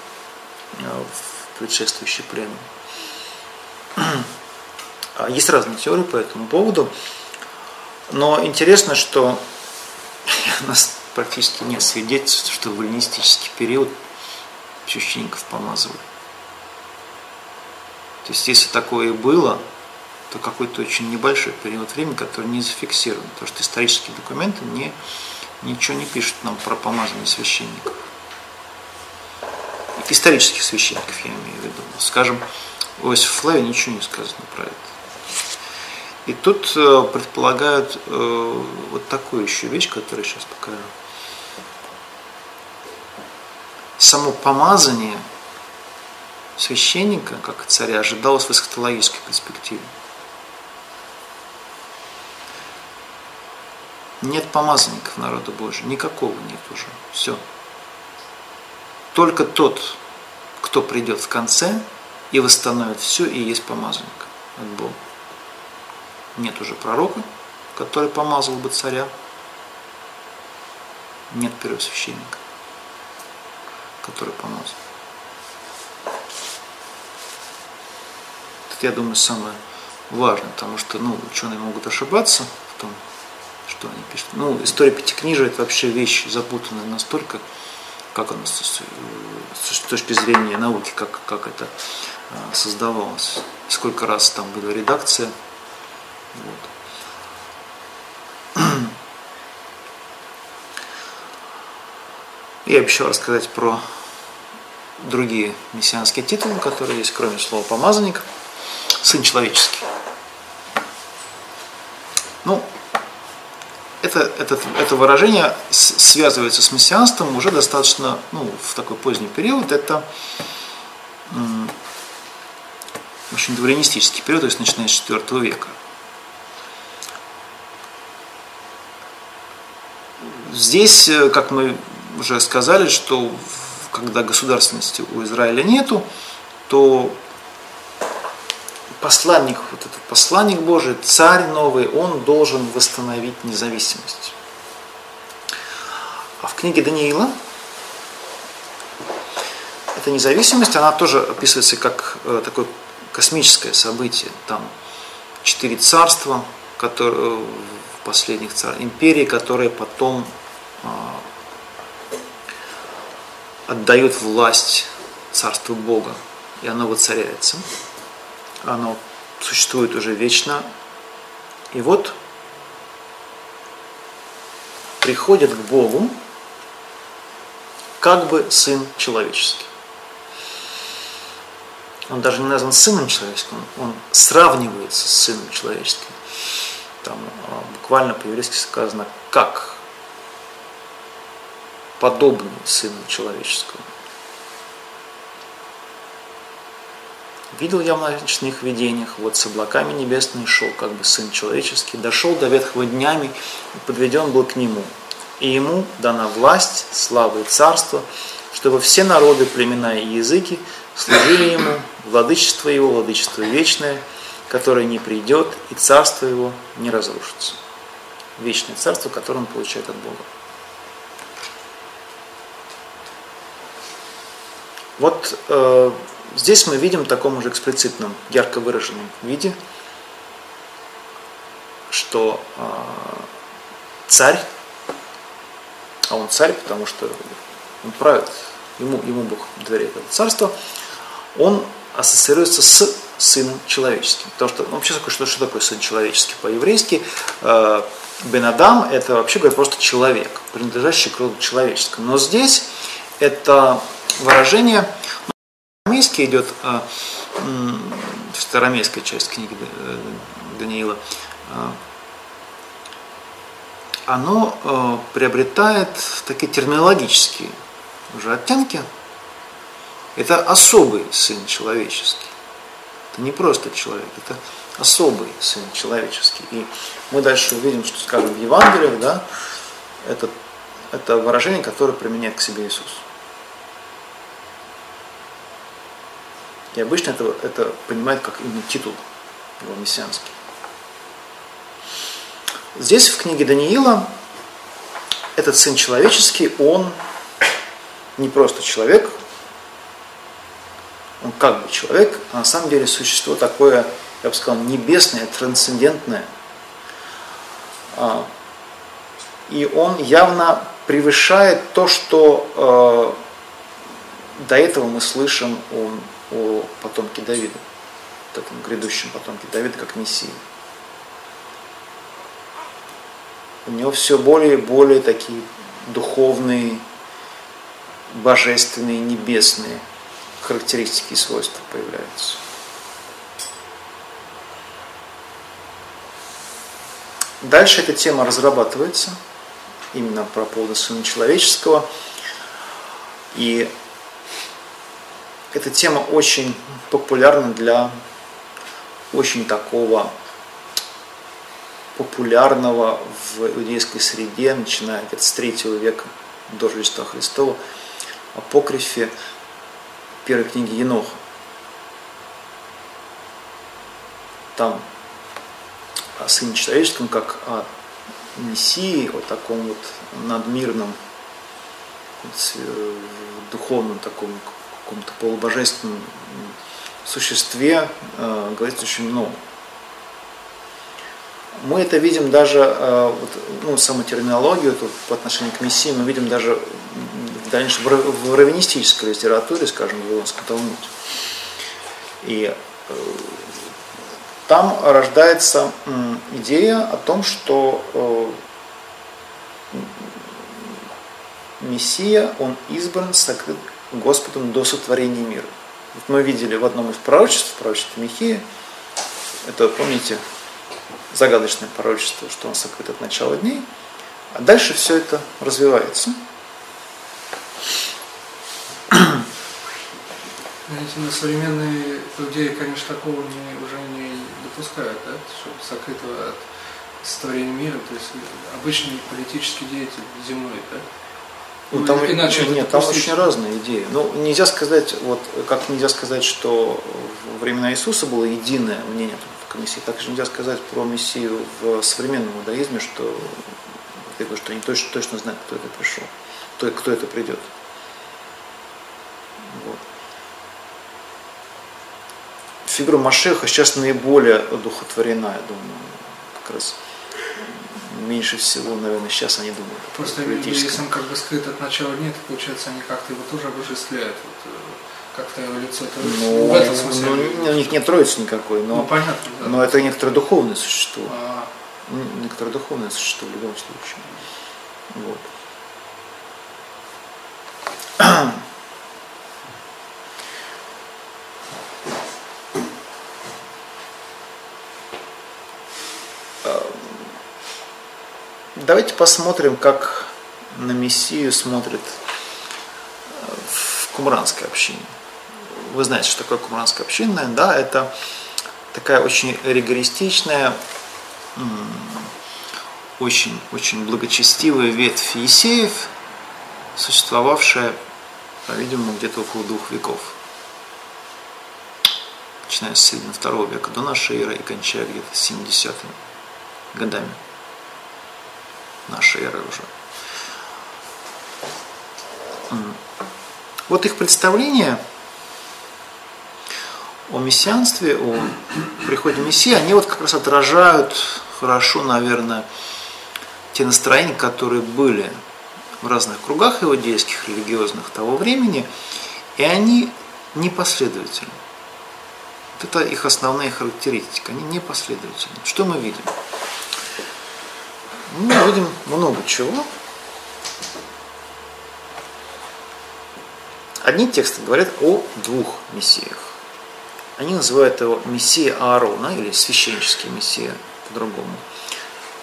э, в предшествующий плену. А есть разные теории по этому поводу, но интересно, что у нас практически нет свидетельств, что в эллинистический период священников помазывали. То есть, если такое и было, то какой-то очень небольшой период времени, который не зафиксирован, потому что исторические документы не, ничего не пишут нам про помазание священников. Исторических священников я имею в виду. Скажем, у Иосифа Флавия ничего не сказано про это. И тут э, предполагают э, вот такую еще вещь, которую я сейчас покажу. Само помазание священника, как царя, ожидалось в эсхатологической перспективе. Нет помазанников народа Божьего, никакого нет уже. Все. Только тот, кто придет в конце и восстановит все, и есть помазанник от Бога. Нет уже пророка, который помазал бы царя. Нет первосвященника, который помазал. Это, я думаю, самое важное, потому что ну, ученые могут ошибаться в том, что они пишут. Ну, история Пятикнижия – это вообще вещь запутанная настолько, как она с, точки зрения науки, как, как это а, создавалось, сколько раз там была редакция. Вот. Я обещал рассказать про другие мессианские титулы, которые есть, кроме слова «помазанник», «сын человеческий». Ну, это, это, это выражение связывается с мессианством уже достаточно ну, в такой поздний период. Это очень дворянистический период, то есть начиная с IV века. Здесь, э, как мы уже сказали, что когда государственности у Израиля нету, то посланник, вот этот посланник Божий, царь новый, он должен восстановить независимость. А в книге Даниила эта независимость, она тоже описывается как э, такое космическое событие. Там четыре царства, которые, э, последних царств, империи, которые потом а, отдают власть царству Бога, и оно воцаряется оно существует уже вечно. И вот приходит к Богу как бы сын человеческий. Он даже не назван сыном человеческим, он сравнивается с сыном человеческим. Там а, буквально по-еврейски сказано как подобный сыну человеческому. Видел я в ночных видениях, вот с облаками небесными шел, как бы Сын Человеческий, дошел до ветхого днями и подведен был к Нему. И Ему дана власть, слава и царство, чтобы все народы, племена и языки служили Ему, владычество Его, владычество вечное, которое не придет, и царство Его не разрушится. Вечное царство, которое он получает от Бога. Вот э, Здесь мы видим в таком уже эксплицитном, ярко выраженном виде, что э, царь, а он царь, потому что он правит, ему, ему Бог доверяет это царство, он ассоциируется с сыном человеческим. Потому что, ну, вообще, что, что такое сын человеческий по-еврейски? Э, Бенадам – это вообще говоря просто человек, принадлежащий к роду человеческому. Но здесь это выражение арамейский идет, а, арамейская часть книги э, Даниила, а, оно э, приобретает такие терминологические уже оттенки. Это особый сын человеческий. Это не просто человек, это особый сын человеческий. И мы дальше увидим, что, скажем, в Евангелиях, да, это, это выражение, которое применяет к себе Иисус. И обычно это, это понимают как именно титул его мессианский. Здесь в книге Даниила этот сын человеческий, он не просто человек, он как бы человек, а на самом деле существо такое, я бы сказал, небесное, трансцендентное. А, и он явно превышает то, что до этого мы слышим о, о потомке Давида, таком грядущем потомке Давида, как Мессии. У него все более и более такие духовные, божественные, небесные характеристики и свойства появляются. Дальше эта тема разрабатывается, именно про поводу Сына Человеческого. И эта тема очень популярна для очень такого популярного в иудейской среде, начиная где-то с третьего века до Рождества Христова, апокрифе первой книги Еноха. Там о Сыне Человеческом, как о Мессии, о таком вот надмирном, духовном таком каком-то полубожественном существе э, говорится очень много. Мы это видим даже, э, вот, ну, саму терминологию тут, по отношению к Мессии, мы видим даже в дальнейшем в, раввинистической литературе, скажем, в Вавилонском Талмуде. И э, там рождается идея о том, что э, Мессия, он избран, сокрыт Господом до сотворения мира. Вот мы видели в одном из пророчеств, пророчестве Михея, это, помните, загадочное пророчество, что он сокрыт от начала дней, а дальше все это развивается. Знаете, на современные людей, конечно, такого не, уже не допускают, да, чтобы сокрытого от сотворения мира, то есть обычный политический деятель зимой, да? Ну, там, иначе нет, там очень разные идеи. Ну, нельзя сказать, вот как нельзя сказать, что во времена Иисуса было единое мнение в Мессии, так же нельзя сказать про Мессию в современном иудаизме, что я говорю, что они точно, точно знают, кто это пришел, кто, кто это придет. Вот. Фигура Машеха сейчас наиболее одухотворена, я думаю, как раз меньше всего, наверное, сейчас они думают. Просто если он как бы скрыт от начала дня, то получается они как-то его тоже обожествляют. Вот, э, как-то его лицо то ну, в этом смысле. Ну, у них нет троицы никакой, но, ну, понятно, да. но это некоторое духовное существо. А... Некоторое духовное существо в любом случае. Вот. Давайте посмотрим, как на Мессию смотрят э, в кумранской общине. Вы знаете, что такое кумранская община, да, это такая очень ригористичная, очень, очень благочестивая ветвь Есеев, существовавшая, по-видимому, где-то около двух веков. Начиная с середины второго века до нашей эры и кончая где-то 70-ми годами нашей эры уже. Вот их представление о мессианстве, о приходе Мессии, они вот как раз отражают хорошо, наверное, те настроения, которые были в разных кругах иудейских, религиозных того времени, и они непоследовательны. Вот это их основная характеристика, они непоследовательны. Что мы видим? Мы видим много чего. Одни тексты говорят о двух мессиях. Они называют его мессия Аарона или священнический мессия по-другому.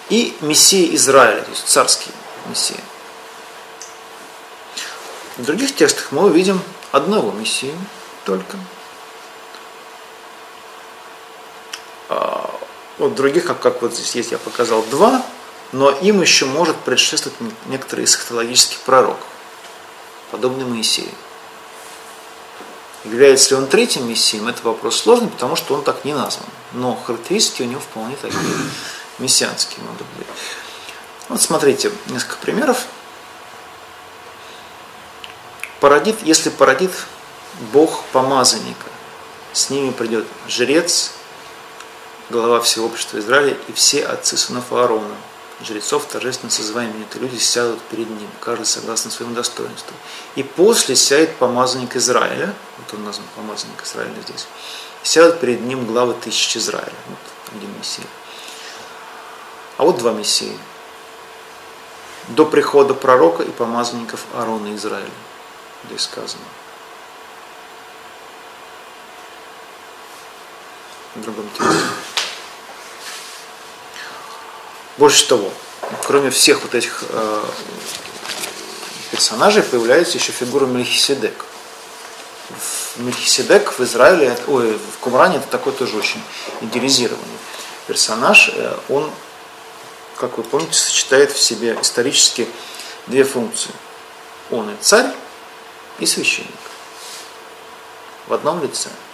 И мессия Израиля, то есть царский мессия. В других текстах мы увидим одного мессию только. А вот других, как, как вот здесь есть, я показал два, но им еще может предшествовать некоторые из эсхатологических пророков, подобный Моисею. Является ли он третьим мессием, это вопрос сложный, потому что он так не назван. Но характеристики у него вполне такие мессианские могут быть. Вот смотрите, несколько примеров. Породит, если породит Бог помазанника, с ними придет жрец, глава всего общества Израиля и все отцы сынов Аарона – жрецов, торжественно созываемые это люди, сядут перед ним, каждый согласно своему достоинству. И после сядет помазанник Израиля, вот он назван помазанник Израиля здесь, сядут перед ним главы тысяч Израиля. Вот один Мессия. А вот два Мессии. До прихода пророка и помазанников Аарона Израиля. Здесь сказано. В другом тексте. Больше того, кроме всех вот этих э, персонажей, появляется еще фигура Мельхиседек. Мельхиседек в Израиле, ой, в Кумране это такой тоже очень идеализированный персонаж. Э, он, как вы помните, сочетает в себе исторически две функции. Он и царь, и священник. В одном лице –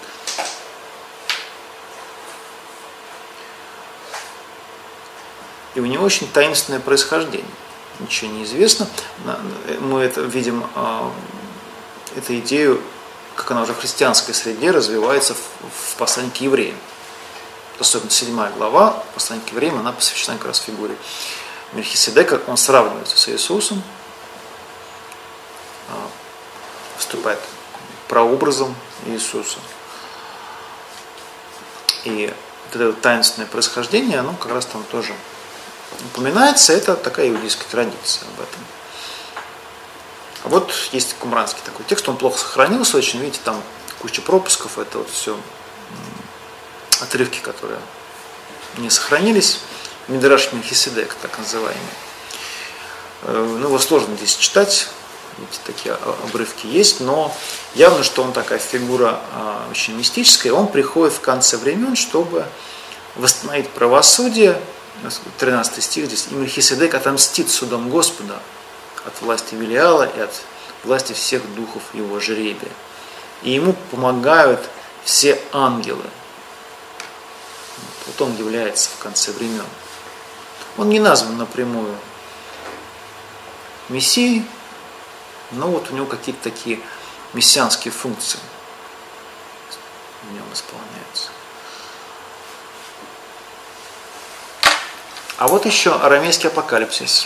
И у него очень таинственное происхождение. Ничего не известно. Мы это видим, а, эту идею, как она уже в христианской среде развивается в послании к евреям. Особенно седьмая глава послания к евреям, она посвящена как раз фигуре Мельхиседека. Он сравнивается с Иисусом, а, выступает прообразом Иисуса. И вот это таинственное происхождение, оно как раз там тоже упоминается, это такая иудейская традиция об этом. А вот есть кумранский такой текст, он плохо сохранился очень, видите, там куча пропусков, это вот все отрывки, которые не сохранились. Мидраш Мельхиседек, так называемый. Э, ну, его сложно здесь читать, видите, такие обрывки есть, но явно, что он такая фигура а, очень мистическая, он приходит в конце времен, чтобы восстановить правосудие, 13 стих здесь, и Мельхиседек отомстит судом Господа от власти Велиала и от власти всех духов его жребия. И ему помогают все ангелы. Вот он является в конце времен. Он не назван напрямую Мессией, но вот у него какие-то такие мессианские функции в нем исполняются. А вот еще арамейский апокалипсис,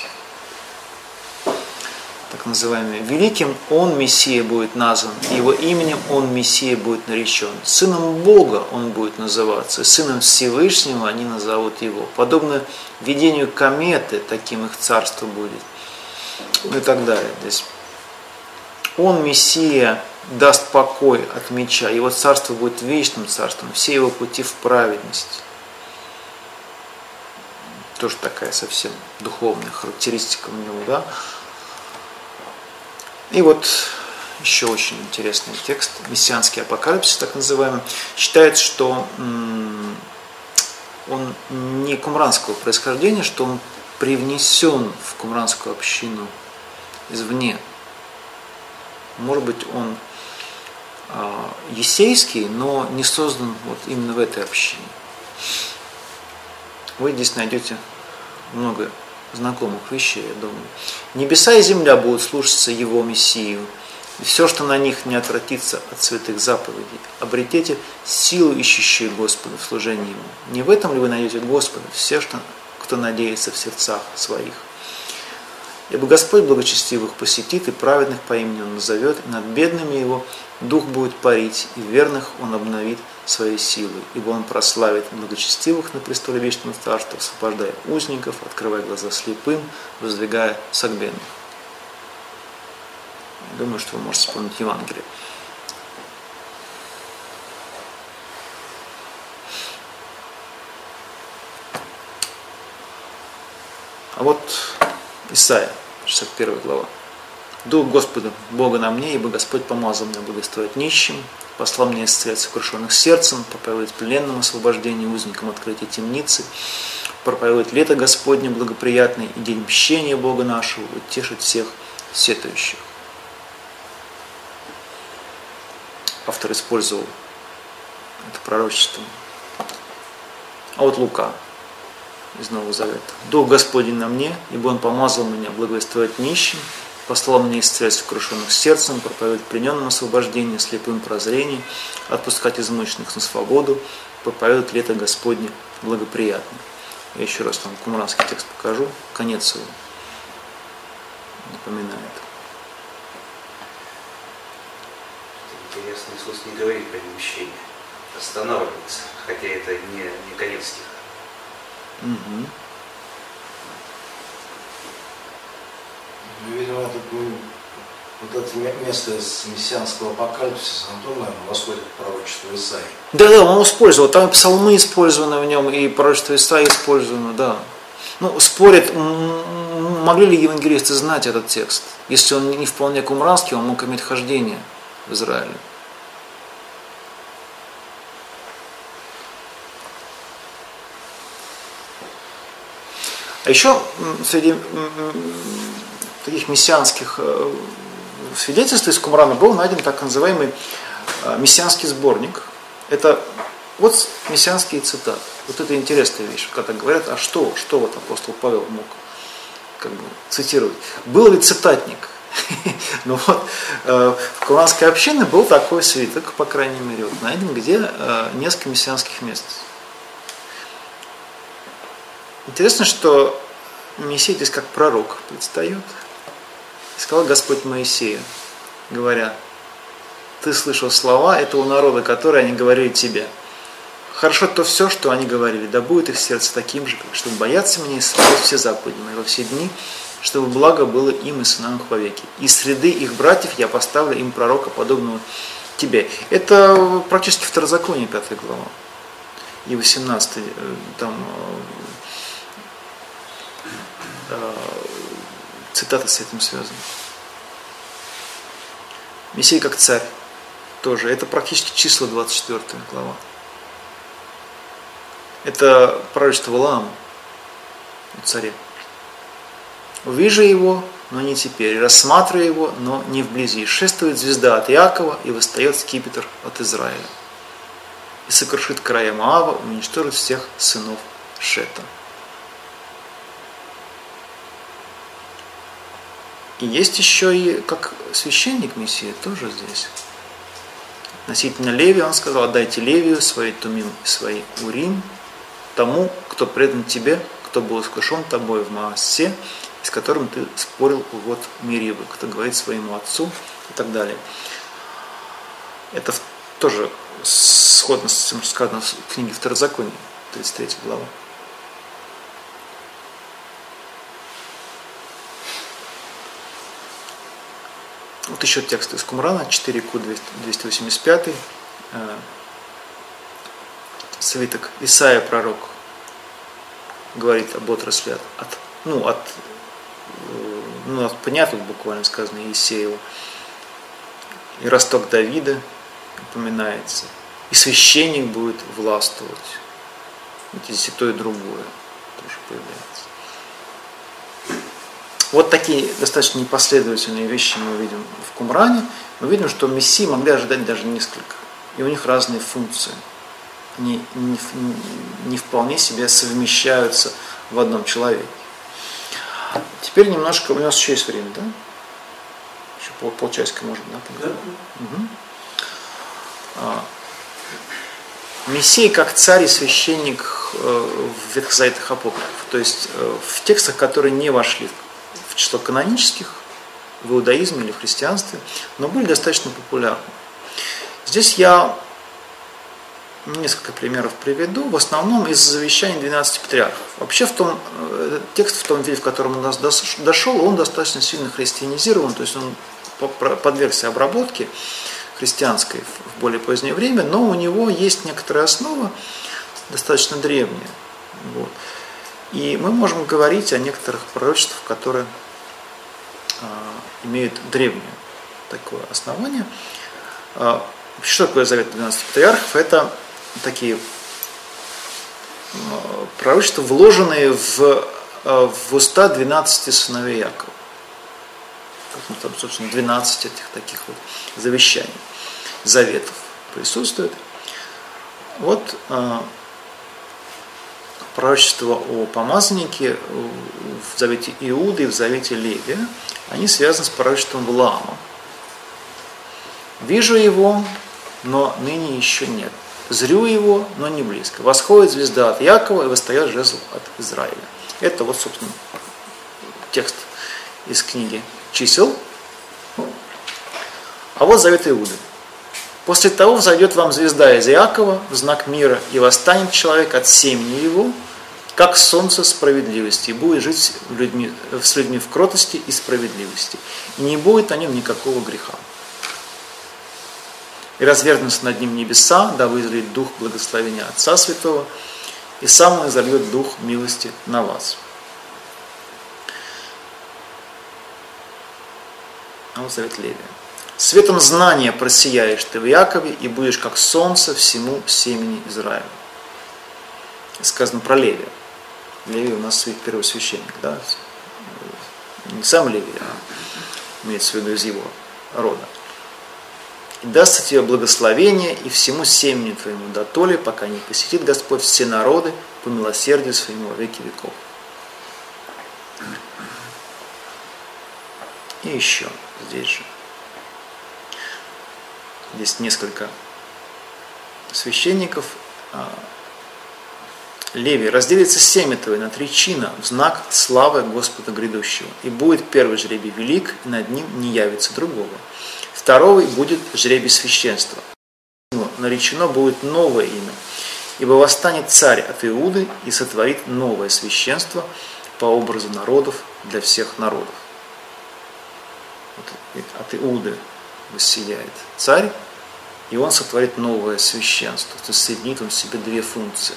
так называемый. Великим Он Мессия будет назван, его именем Он Мессия будет наречен. Сыном Бога Он будет называться, сыном Всевышнего они назовут его. Подобно видению кометы, таким их царство будет. Ну и так далее. Здесь он, Мессия, даст покой от меча. Его царство будет вечным царством, все его пути в праведность тоже такая совсем духовная характеристика у него, да. И вот еще очень интересный текст, мессианский апокалипсис, так называемый, считается, что он не кумранского происхождения, что он привнесен в кумранскую общину извне. Может быть, он а, есейский, но не создан вот именно в этой общине. Вы здесь найдете много знакомых вещей, я думаю. Небеса и земля будут слушаться Его Мессию, и все, что на них не отвратится от святых заповедей, обретете силу, ищущую Господа в служении Ему. Не в этом ли вы найдете Господа, все, что, кто надеется в сердцах своих? Ибо Господь благочестивых посетит, и праведных по имени Он назовет, и над бедными Его дух будет парить, и верных Он обновит своей силой, ибо Он прославит благочестивых на престоле вечного царства, освобождая узников, открывая глаза слепым, воздвигая согбенных. Думаю, что вы можете вспомнить Евангелие. А вот Исаия, 61 глава. Дух Господа, Бога на мне, ибо Господь помазал меня благословить нищим, послал мне исцелять сокрушенных сердцем, проповедовать пленным освобождение, узникам открытие темницы, проповедовать лето Господне благоприятное и день мщения Бога нашего, утешить всех сетующих. Автор использовал это пророчество. А вот Лука из Нового Завета. Дух Господень на мне, ибо Он помазал меня благовествовать нищим, послал мне исцелять сокрушенных сердцем, проповедовать плененным освобождение, слепым прозрение, отпускать измученных на свободу, проповедовать лето Господне благоприятно. Я еще раз вам кумранский текст покажу, конец его напоминает. Интересно, Иисус не говорит про мщение, останавливается, хотя это не, не конец стиха. Угу. Ну, видимо, это ну, вот это ме- место из мессианского апокалипсиса, оно тоже, наверное, восходит к пророчеству Исаии. Да, да, он использовал. Там псалмы использованы в нем, и пророчество Исаии использовано, да. Ну, спорят, могли ли евангелисты знать этот текст? Если он не вполне кумранский, он мог иметь хождение в Израиле. А еще среди таких мессианских э, свидетельств из Кумрана был найден так называемый э, мессианский сборник. Это вот мессианские цитаты. Вот это интересная вещь, когда говорят, а что, что вот апостол Павел мог как бы, цитировать. Был ли цитатник? Ну вот, э, в Куранской общине был такой свиток, по крайней мере, вот найден, где несколько мессианских мест. Интересно, что Мессия здесь как пророк предстает. И сказал Господь Моисею, говоря, ты слышал слова этого народа, которые они говорили тебе. Хорошо то все, что они говорили, да будет их сердце таким же, чтобы бояться меня и соблюдать все заповеди мои во все дни, чтобы благо было им и сынам их вовеки. Из среды их братьев я поставлю им пророка, подобного тебе. Это практически второзаконие, 5 глава. И 18 э, там э, э, цитата с этим связана. Мессия как царь тоже. Это практически числа 24 глава. Это пророчество Валаама о царе. Увижу его, но не теперь. Рассматриваю его, но не вблизи. Шествует звезда от Иакова, и восстает скипетр от Израиля. И сокрушит края Маава, уничтожит всех сынов Шета. И есть еще и как священник Мессии тоже здесь. Относительно Леви он сказал, отдайте Левию свои Тумим и свои Урим, тому, кто предан тебе, кто был искушен тобой в Маасе, с которым ты спорил вот Миривы, кто говорит своему отцу и так далее. Это тоже сходно с тем, что сказано в книге Второзакония, 33 глава. Вот еще текст из Кумрана, 4Q 285, э, свиток Исаия пророк говорит об отрасли от, от- ну, от, э, ну, от пня тут буквально сказано Иисеева. И росток Давида упоминается. И священник будет властвовать. Здесь и то, и другое тоже появляется. Вот такие достаточно непоследовательные вещи мы видим в Кумране. Мы видим, что Мессии могли ожидать даже несколько. И у них разные функции. Они не, не вполне себе совмещаются в одном человеке. Теперь немножко, у нас еще есть время, да? Еще пол, полчасика можно, да? поговорить? Мгм. А, Мессия как царь и священник э, в ветхозаветных апокрифах, то есть э, в текстах, которые не вошли в число канонических в иудаизме или в христианстве, но были достаточно популярны. Здесь я несколько примеров приведу, в основном из завещаний 12 патриархов. Вообще в том, э, текст в том виде, в котором он нас дошел, он достаточно сильно христианизирован, то есть он подвергся обработке христианской в в более позднее время, но у него есть некоторая основа, достаточно древняя. Вот. И мы можем говорить о некоторых пророчествах, которые а, имеют древнее такое основание. А, что такое завет 12 патриархов? Это такие а, пророчества, вложенные в, в уста 12 сыновей Якова. Ну, Там, собственно, 12 этих таких вот завещаний, заветов присутствует. Вот а, пророчество о помазаннике в завете Иуды и в завете Левия, они связаны с пророчеством Влама. Вижу его, но ныне еще нет. зрю его, но не близко. Восходит звезда от Якова и восстает жезл от Израиля. Это вот, собственно, текст из книги чисел. А вот завет Иуды. После того взойдет вам звезда из Иакова в знак мира, и восстанет человек от семени его, как солнце справедливости, и будет жить людьми, с людьми в кротости и справедливости. И не будет о нем никакого греха. И развернутся над ним небеса, да излит дух благословения Отца Святого, и сам он изольет дух милости на вас. А вот завет Левия. Светом знания просияешь ты в Якове и будешь как солнце всему семени Израиля. Сказано про Левия. Левий у нас первый священник, да? Не сам Левий, а имеется в виду из его рода. И даст тебе благословение и всему семени твоему до толи, пока не посетит Господь все народы по милосердию своему во веки веков. И еще здесь же. Есть несколько священников. А, Левий разделится семя твое на три чина в знак славы Господа грядущего. И будет первый жребий велик, и над ним не явится другого. Второй будет жребий священства. Наречено будет новое имя, ибо восстанет царь от Иуды и сотворит новое священство по образу народов для всех народов. От Иуды воссияет царь, и он сотворит новое священство. То есть соединит он в себе две функции.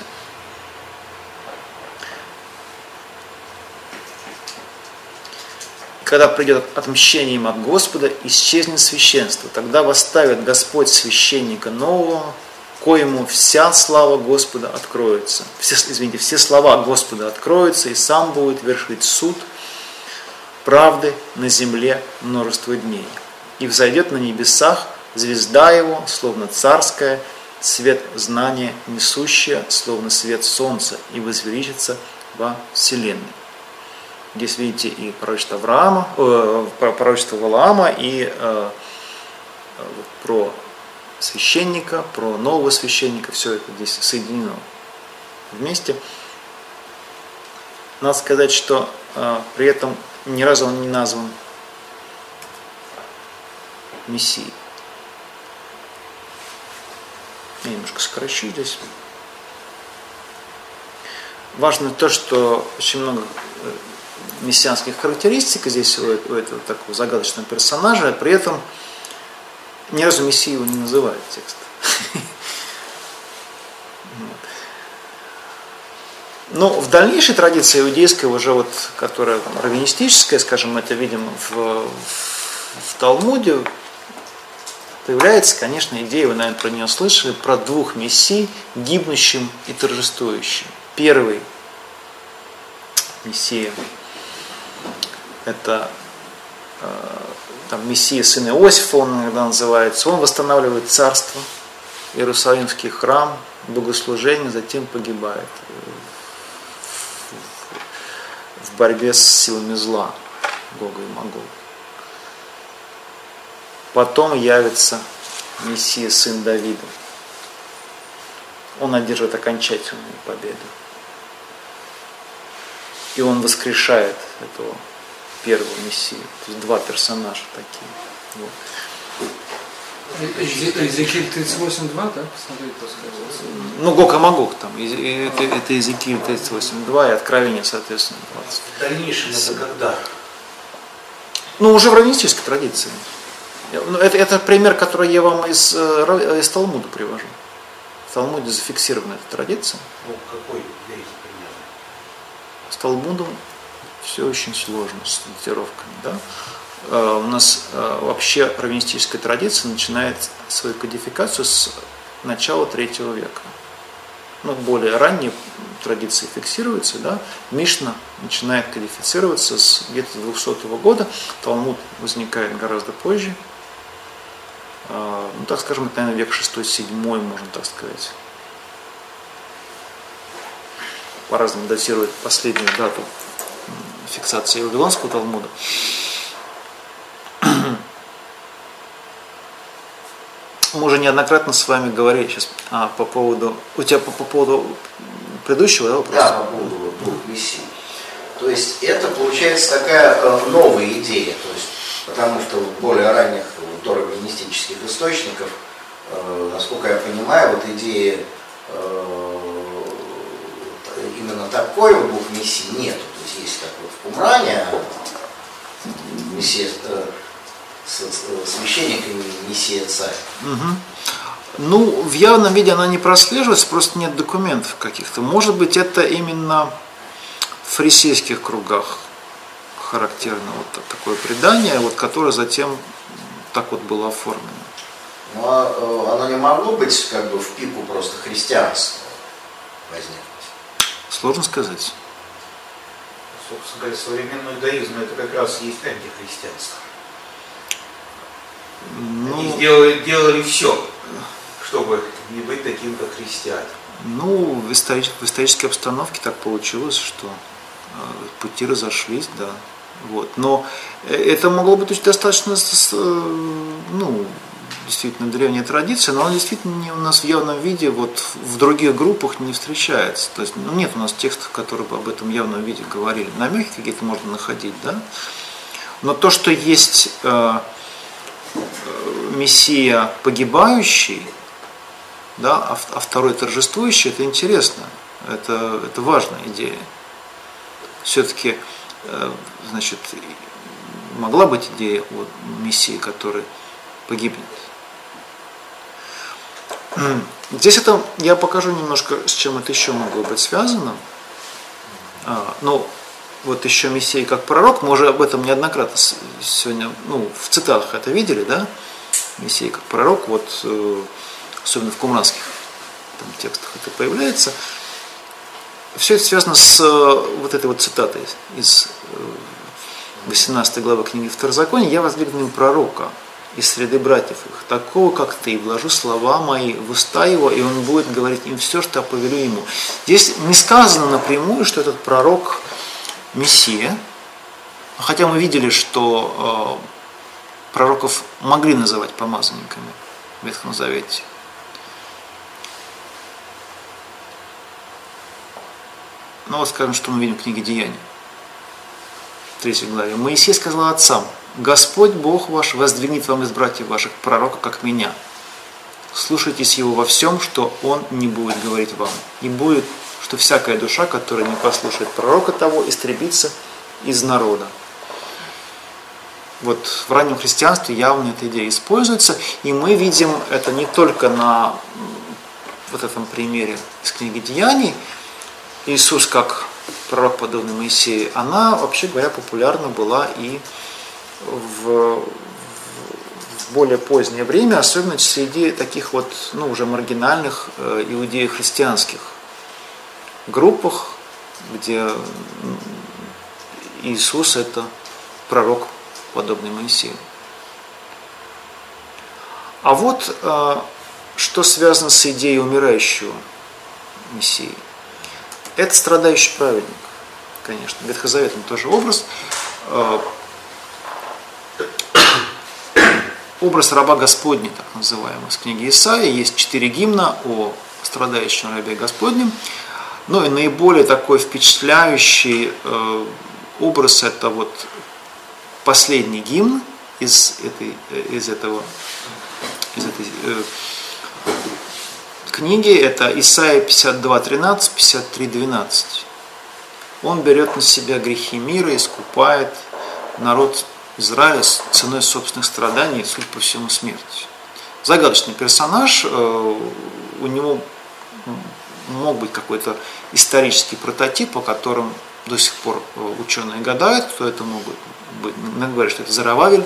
Когда придет отмщение им от Господа, исчезнет священство. Тогда восставит Господь священника нового, коему вся слава Господа откроется. Все, извините, все слова Господа откроются, и сам будет вершить суд правды на земле множество дней и взойдет на небесах звезда его, словно царская, свет знания несущая, словно свет солнца, и возвеличится во вселенной. Здесь видите и пророчество Авраама, э, пророчество Валаама, и э, про священника, про нового священника, все это здесь соединено вместе. Надо сказать, что э, при этом ни разу он не назван Мессии. Я немножко сокращу здесь. Важно то, что очень много э, мессианских характеристик здесь у, этого такого загадочного персонажа, а при этом ни разу Мессию не называет текст. Но в дальнейшей традиции иудейской, уже вот, которая там, раввинистическая, скажем, это видим в, в Талмуде, появляется, конечно, идея, вы, наверное, про нее слышали, про двух мессий, гибнущим и торжествующим. Первый мессия – это э, там, мессия сына Иосифа, он иногда называется, он восстанавливает царство, Иерусалимский храм, богослужение, затем погибает в борьбе с силами зла, Гога и Магога. Потом явится Мессия, сын Давида. Он одержит окончательную победу. И он воскрешает этого первого Мессию. То есть два персонажа такие. Вот. Иезекииль 38.2, да? Посмотреть, ну, Магог там. Это, это Иезекииль 38.2 и Откровение, соответственно, 20. В дальнейшем это когда? Ну, уже в раввинистической традиции. Ну, это, это пример, который я вам из, э, из Талмуда привожу. В Талмуде зафиксирована эта традиция. Ну, какой есть пример? С Талмудом все очень сложно с датировками. Да? Э, у нас э, вообще раввинистическая традиция начинает свою кодификацию с начала третьего века. Ну, более ранние традиции фиксируются, да, Мишна начинает кодифицироваться с где-то 200 года, Талмуд возникает гораздо позже, ну, так скажем, это, наверное, век 6-7, можно так сказать. По-разному датирует последнюю дату фиксации Вавилонского Талмуда. мы уже неоднократно с вами говорили сейчас а, по поводу, у тебя по, по поводу предыдущего да, вопроса? Да, по поводу двух мессий. То есть это получается такая э, новая идея, то есть, потому что в более ранних тороминистических источников, э, насколько я понимаю, вот идея э, именно такой вот двух мессий нету. То есть есть как вот в Кумране мессия э, священник и мессия царь. Ну, в явном виде она не прослеживается, просто нет документов каких-то. Может быть, это именно в фарисейских кругах характерно вот такое предание, вот, которое затем так вот было оформлено. Ну, а э, оно не могло быть как бы в пику просто христианства возникнуть? Сложно сказать. Собственно говоря, современный иудаизм это как раз есть антихристианство. Ну, Они сделали, делали все, чтобы не быть таким, как христиане. Ну, в, историч, в исторической обстановке так получилось, что э, пути разошлись, да. Вот. Но э, это могло быть достаточно, э, ну, действительно древняя традиция, но она действительно не у нас в явном виде вот в других группах не встречается. То есть ну, нет у нас текстов, которые бы об этом явном виде говорили. Намеки какие-то можно находить, да. Но то, что есть э, э Мессия погибающий, да, а, а второй торжествующий, это интересно, это, это важная идея. Все-таки, э, значит, могла быть идея о Мессии, который погибнет. Здесь это я покажу немножко, с чем это еще могло быть связано. А, ну, вот еще Мессия как пророк, мы уже об этом неоднократно сегодня, ну, в цитатах это видели, да? Мессия как пророк, вот, э, особенно в кумранских там, текстах это появляется. Все это связано с э, вот этой вот цитатой из 18 э, главы книги Второзакония. «Я им пророка, из среды братьев их, такого, как ты, вложу слова мои в уста его, и он будет говорить им все, что я повелю ему. Здесь не сказано напрямую, что этот пророк Мессия, хотя мы видели, что э, пророков могли называть помазанниками в Ветхом Завете. Ну вот скажем, что мы видим в книге Деяний, в третьей главе. Моисей сказал отцам, Господь Бог ваш воздвигнет вам из братьев ваших пророка, как меня. Слушайтесь его во всем, что он не будет говорить вам. И будет, что всякая душа, которая не послушает пророка того, истребится из народа. Вот в раннем христианстве явно эта идея используется, и мы видим это не только на вот этом примере из книги Деяний, Иисус как пророк, подобный Моисею, она, вообще говоря, популярна была и в, в более позднее время, особенно среди таких вот, ну, уже маргинальных э, иудеев-христианских группах, где Иисус – это пророк, подобный Моисею. А вот э, что связано с идеей умирающего Мессии. Это страдающий праведник, конечно. Ветхозаветный тоже образ. Э, образ раба Господня, так называемый, из книги Исаия. Есть четыре гимна о страдающем рабе Господнем. Ну и наиболее такой впечатляющий э, образ это вот последний гимн из, этой, из этого из этой э, книги. Это Исаия 52.13, 53.12. Он берет на себя грехи мира, искупает народ Израиля ценой собственных страданий, судя по всему, смерти. Загадочный персонаж, э, у него мог быть какой-то исторический прототип, по которым до сих пор э, ученые гадают, кто это мог быть. Говорят, что это Зарававель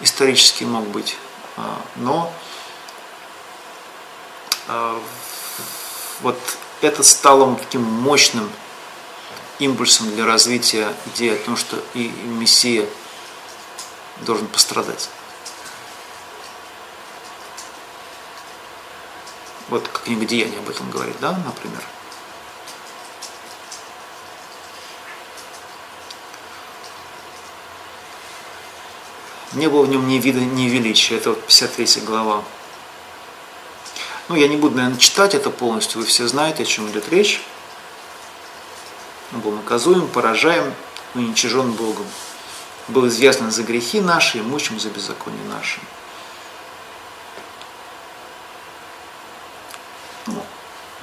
исторически мог быть, а, но вот это стало таким мощным импульсом для развития идеи о том, что и Мессия – должен пострадать. Вот как книга Деяния об этом говорит, да, например. Не было в нем ни вида, ни величия. Это вот 53 глава Ну, я не буду, наверное, читать это полностью, вы все знаете, о чем идет речь. Он был наказуем, поражаем, уничижен Богом. Был известен за грехи наши и мучим за беззаконие наши. Ну,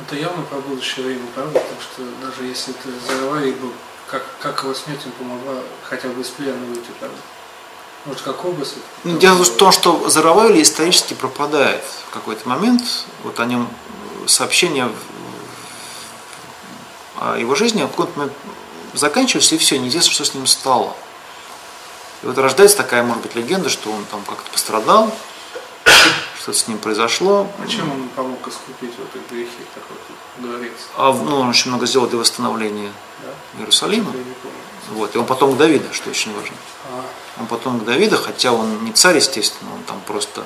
Это явно про будущее время, правда? Потому что даже если это Зараварий был, как, как его смерть им помогла хотя бы из плена выйти, правда? Может, как образ? это Ну, Дело в том, что Заравайли исторически пропадает в какой-то момент. Вот о нем сообщение о его жизни в какой-то момент заканчивается, и все, неизвестно, что с ним стало. И вот рождается такая, может быть, легенда, что он там как-то пострадал, что-то с ним произошло. А чем он помог искупить вот эти грехи, так вот говорится? А, ну, он очень много сделал для восстановления Да? Иерусалима. Я не помню. Вот. И он потом Давида, что очень важно. Он потом Давида, хотя он не царь, естественно, он там просто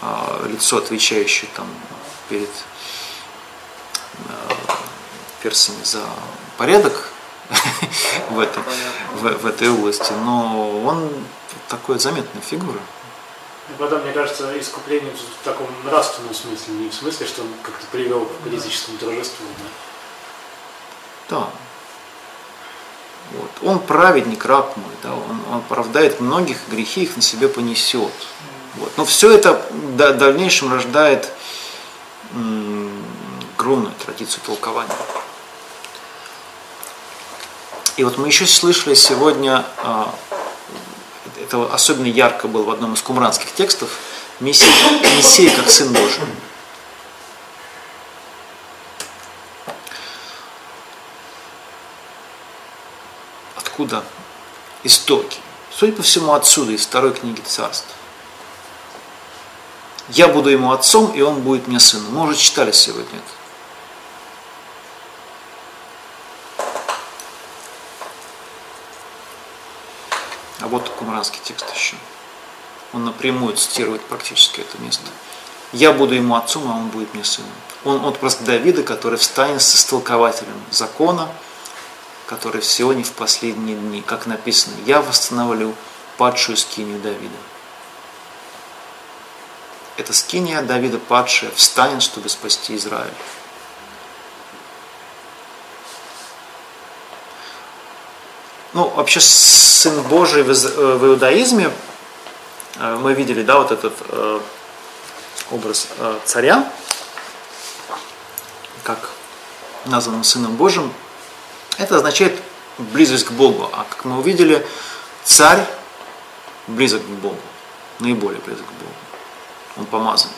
а, лицо, отвечающее там перед а, персами за порядок в, этом, в, в этой области, но он такой заметная фигура. И потом, мне кажется, искупление в таком нравственном смысле, не в смысле, что он как-то привел к политическому торжеству. Да? Да. Вот. Он праведник, раб мой, да, он, он оправдает многих, грехи их на себе понесет. Вот. Но все это в дальнейшем рождает огромную традицию толкования. И вот мы еще слышали сегодня, а, это особенно ярко было в одном из кумранских текстов, Мессия, Мессия как Сын Божий. Откуда истоки? Судя по всему, отсюда, из второй книги царств. Я буду ему отцом, и он будет мне сыном. Мы уже читали сегодня это. А вот кумранский текст еще. Он напрямую цитирует практически это место. Я буду ему отцом, а он будет мне сыном. Он отпрыск Давида, который встанет с истолкователем закона, который в Сионе в последние дни, как написано, я восстановлю падшую скинию Давида. Эта скиния Давида падшая встанет, чтобы спасти Израиль. Ну, вообще, Сын Божий в, э, иудаизме, э, мы видели, да, вот этот э, образ царя, как названным Сыном Божьим, это означает близость к Богу. А как мы увидели, царь близок к Богу, наиболее близок к Богу. Он помазанник.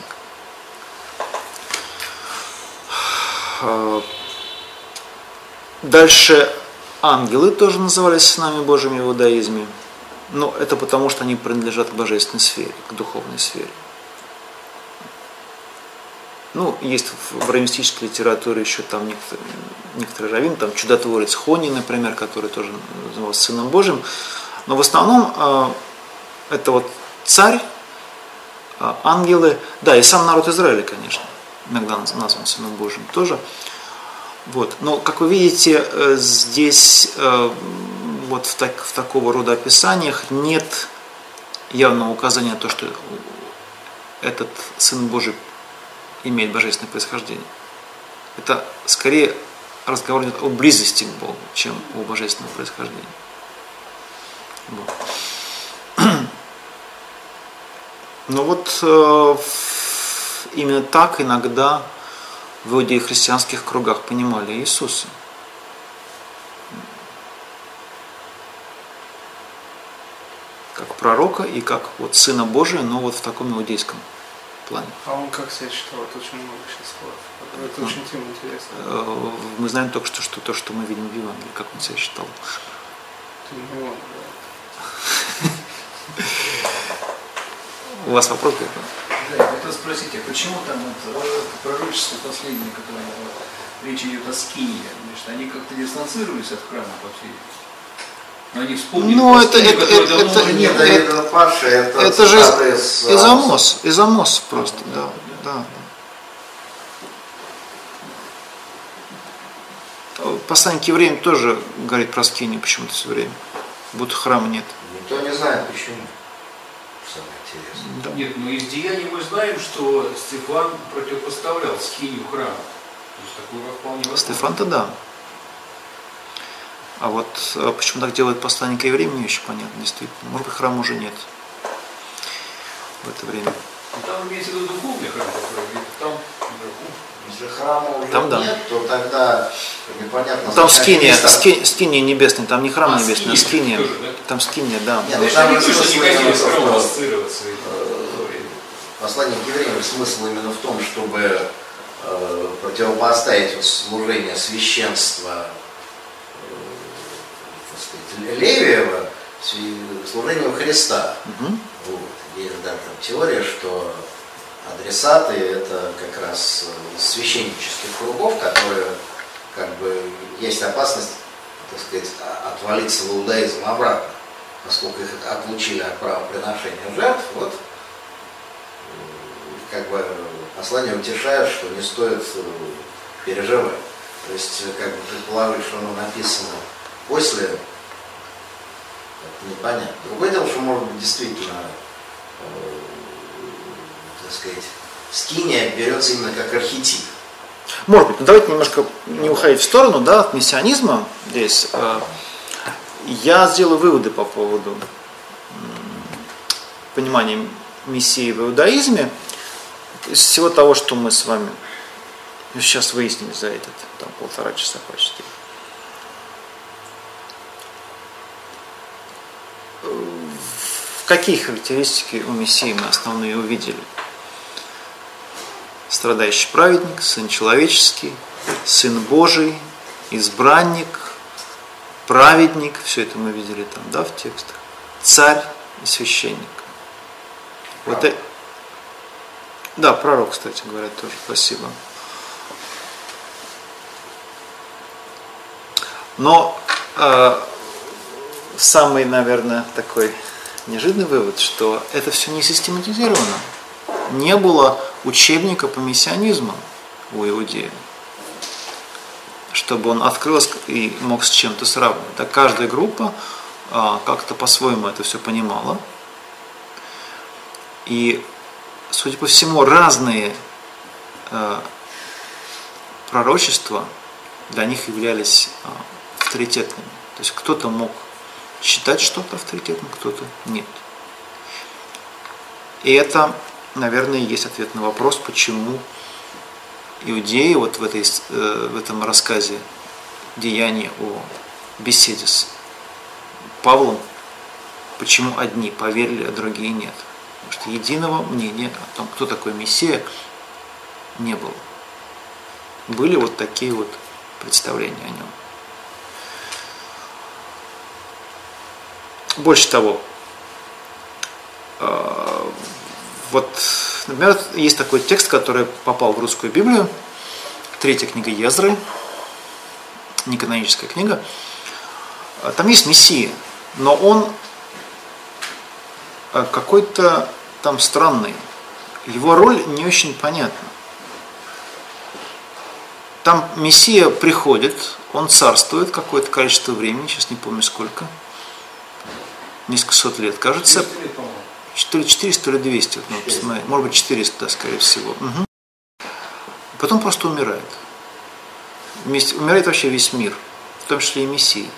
Э, Дальше ангелы тоже назывались сынами Божьими в иудаизме. Но это потому, что они принадлежат к божественной сфере, к духовной сфере. Ну, есть в раввинистической литературе еще там некоторые, некоторые раввины, там чудотворец Хони, например, который тоже назывался Сыном Божьим. Но в основном э, это вот царь, э, ангелы, да, и сам народ Израиля, конечно, иногда наз- назван Сыном Божьим тоже. Вот. Но, как вы видите, э, здесь э, вот в, так- в такого рода описаниях нет явного указания на то, что этот Сын Божий имеет божественное происхождение. Это скорее разговор идет о близости к Богу, чем о божественном происхождении. Вот. Но вот э, именно так иногда в иудеи-христианских кругах понимали Иисуса. Как пророка и как вот Сына Божия, но вот в таком иудейском плане. А он как себя считал? Это очень много сейчас слов. Это Ну. очень тема интересная. Э, Мы знаем только что, что то, что мы видим в Евангелии, как он себя считал. Ладно, да. У вас вопрос какой? Да, я хотел спросить, а почему там это, э, пророчество последнее, которое речь идет о скинии, значит, они как-то дистанцировались от храма, по всей видимости? Но они вспомнили Ну, это- это- это- это Нет, Давида Паши, это, Это же из из Амоса. Амос, из Амос просто, да, да. да. Послание к евреям тоже говорит про скинию почему-то все время. Будто храма нет. Никто не знает почему. самое интересное. Да. Нет, но из деяний мы знаем, что Стефан противопоставлял скинию храма. То есть такое вполне возможно. Стефан-то да. А вот э, почему так делает посланник к евреям, не очень понятно, действительно. Может быть, храма уже нет в это время. Там имеется в виду духовный храм, который там наверху. Если храма уже Там да. нет, то тогда непонятно. Ну, Там скиния, ски- скиния небесная, там не храм А, небесный, а скиния тоже, да? Там скиния, да. Нет, Ну, ну, это там не смысл не хотели именно с в том, храмом что, ассоциироваться. Послание к евреям смысл именно в том, чтобы э, противопоставить служение священства Левиева служению Христа. Мгм. Вот. Есть да, там теория, что адресаты это как раз э, из священнических кругов, которые как бы есть опасность, так сказать, а- отвалиться в иудаизм обратно, поскольку их отлучили от правоприношения жертв, вот э, как бы послание утешает, что не стоит э, переживать. То есть, как бы предположить, что оно написано после, это непонятно. Другое дело, что может быть действительно э, так сказать, скиния берется именно как архетип. Может быть, но давайте немножко не уходить в сторону да, от мессианизма здесь. Э, Я сделаю выводы по поводу понимания Мессии в иудаизме из всего того, что мы с вами сейчас выяснили за этот там, полтора часа почти. Какие характеристики у Мессии мы основные увидели? страдающий праведник, сын человеческий, сын Божий, избранник, праведник, все это мы видели там, да, в текстах, царь и священник. Вот э- Да, пророк, кстати, говорят тоже, спасибо. Но э, самый, наверное, такой неожиданный вывод, что это все не систематизировано. Не было учебника по мессианизму у иудея, чтобы он открылся и мог с чем-то сравнивать. Так каждая группа а, как-то по-своему это все понимала. И, судя по всему, разные а, пророчества для них являлись а, авторитетными. То есть кто-то мог считать что-то авторитетным, кто-то нет. И это наверное, есть ответ на вопрос, почему иудеи вот в, этой, э, в этом рассказе деяния о беседе с Павлом, почему одни поверили, а другие нет. Потому что единого мнения о том, кто такой Мессия, не было. Были вот такие вот представления о нем. Больше того, вот, например, есть такой текст, который попал в русскую Библию, третья книга Езры, неканоническая книга. Там есть Мессия, но он какой-то там странный. Его роль не очень понятна. Там Мессия приходит, он царствует какое-то количество времени, сейчас не помню сколько, несколько сот лет, кажется. То ли 400, то ли 200, вот, надо посмотреть. может быть 400, да, скорее всего. Угу. Потом просто умирает. Вместе, умирает вообще весь мир, в том числе и Мессия.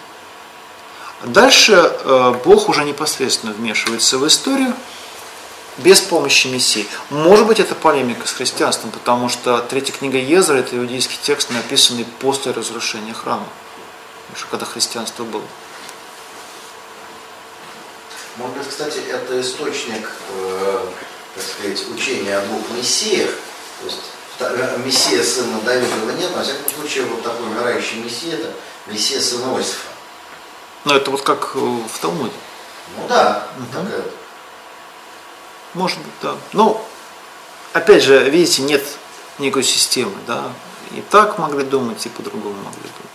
Дальше э, Бог уже непосредственно вмешивается в историю без помощи Мессии. Может быть, это полемика с христианством, потому что третья книга Езра – это иудейский текст, написанный после разрушения храма, еще когда христианство было. Может быть, кстати, это источник, э, так сказать, учения о двух мессиях. То есть мессия сына Давидова нет, но, во всяком случае, вот такой умирающий мессия – это мессия сына Иосифа. Ну, это вот как в Талмуде. Ну да, Угу. такая Может быть, да. Ну, опять же, видите, нет никакой системы, да. И так могли думать, и по-другому могли думать.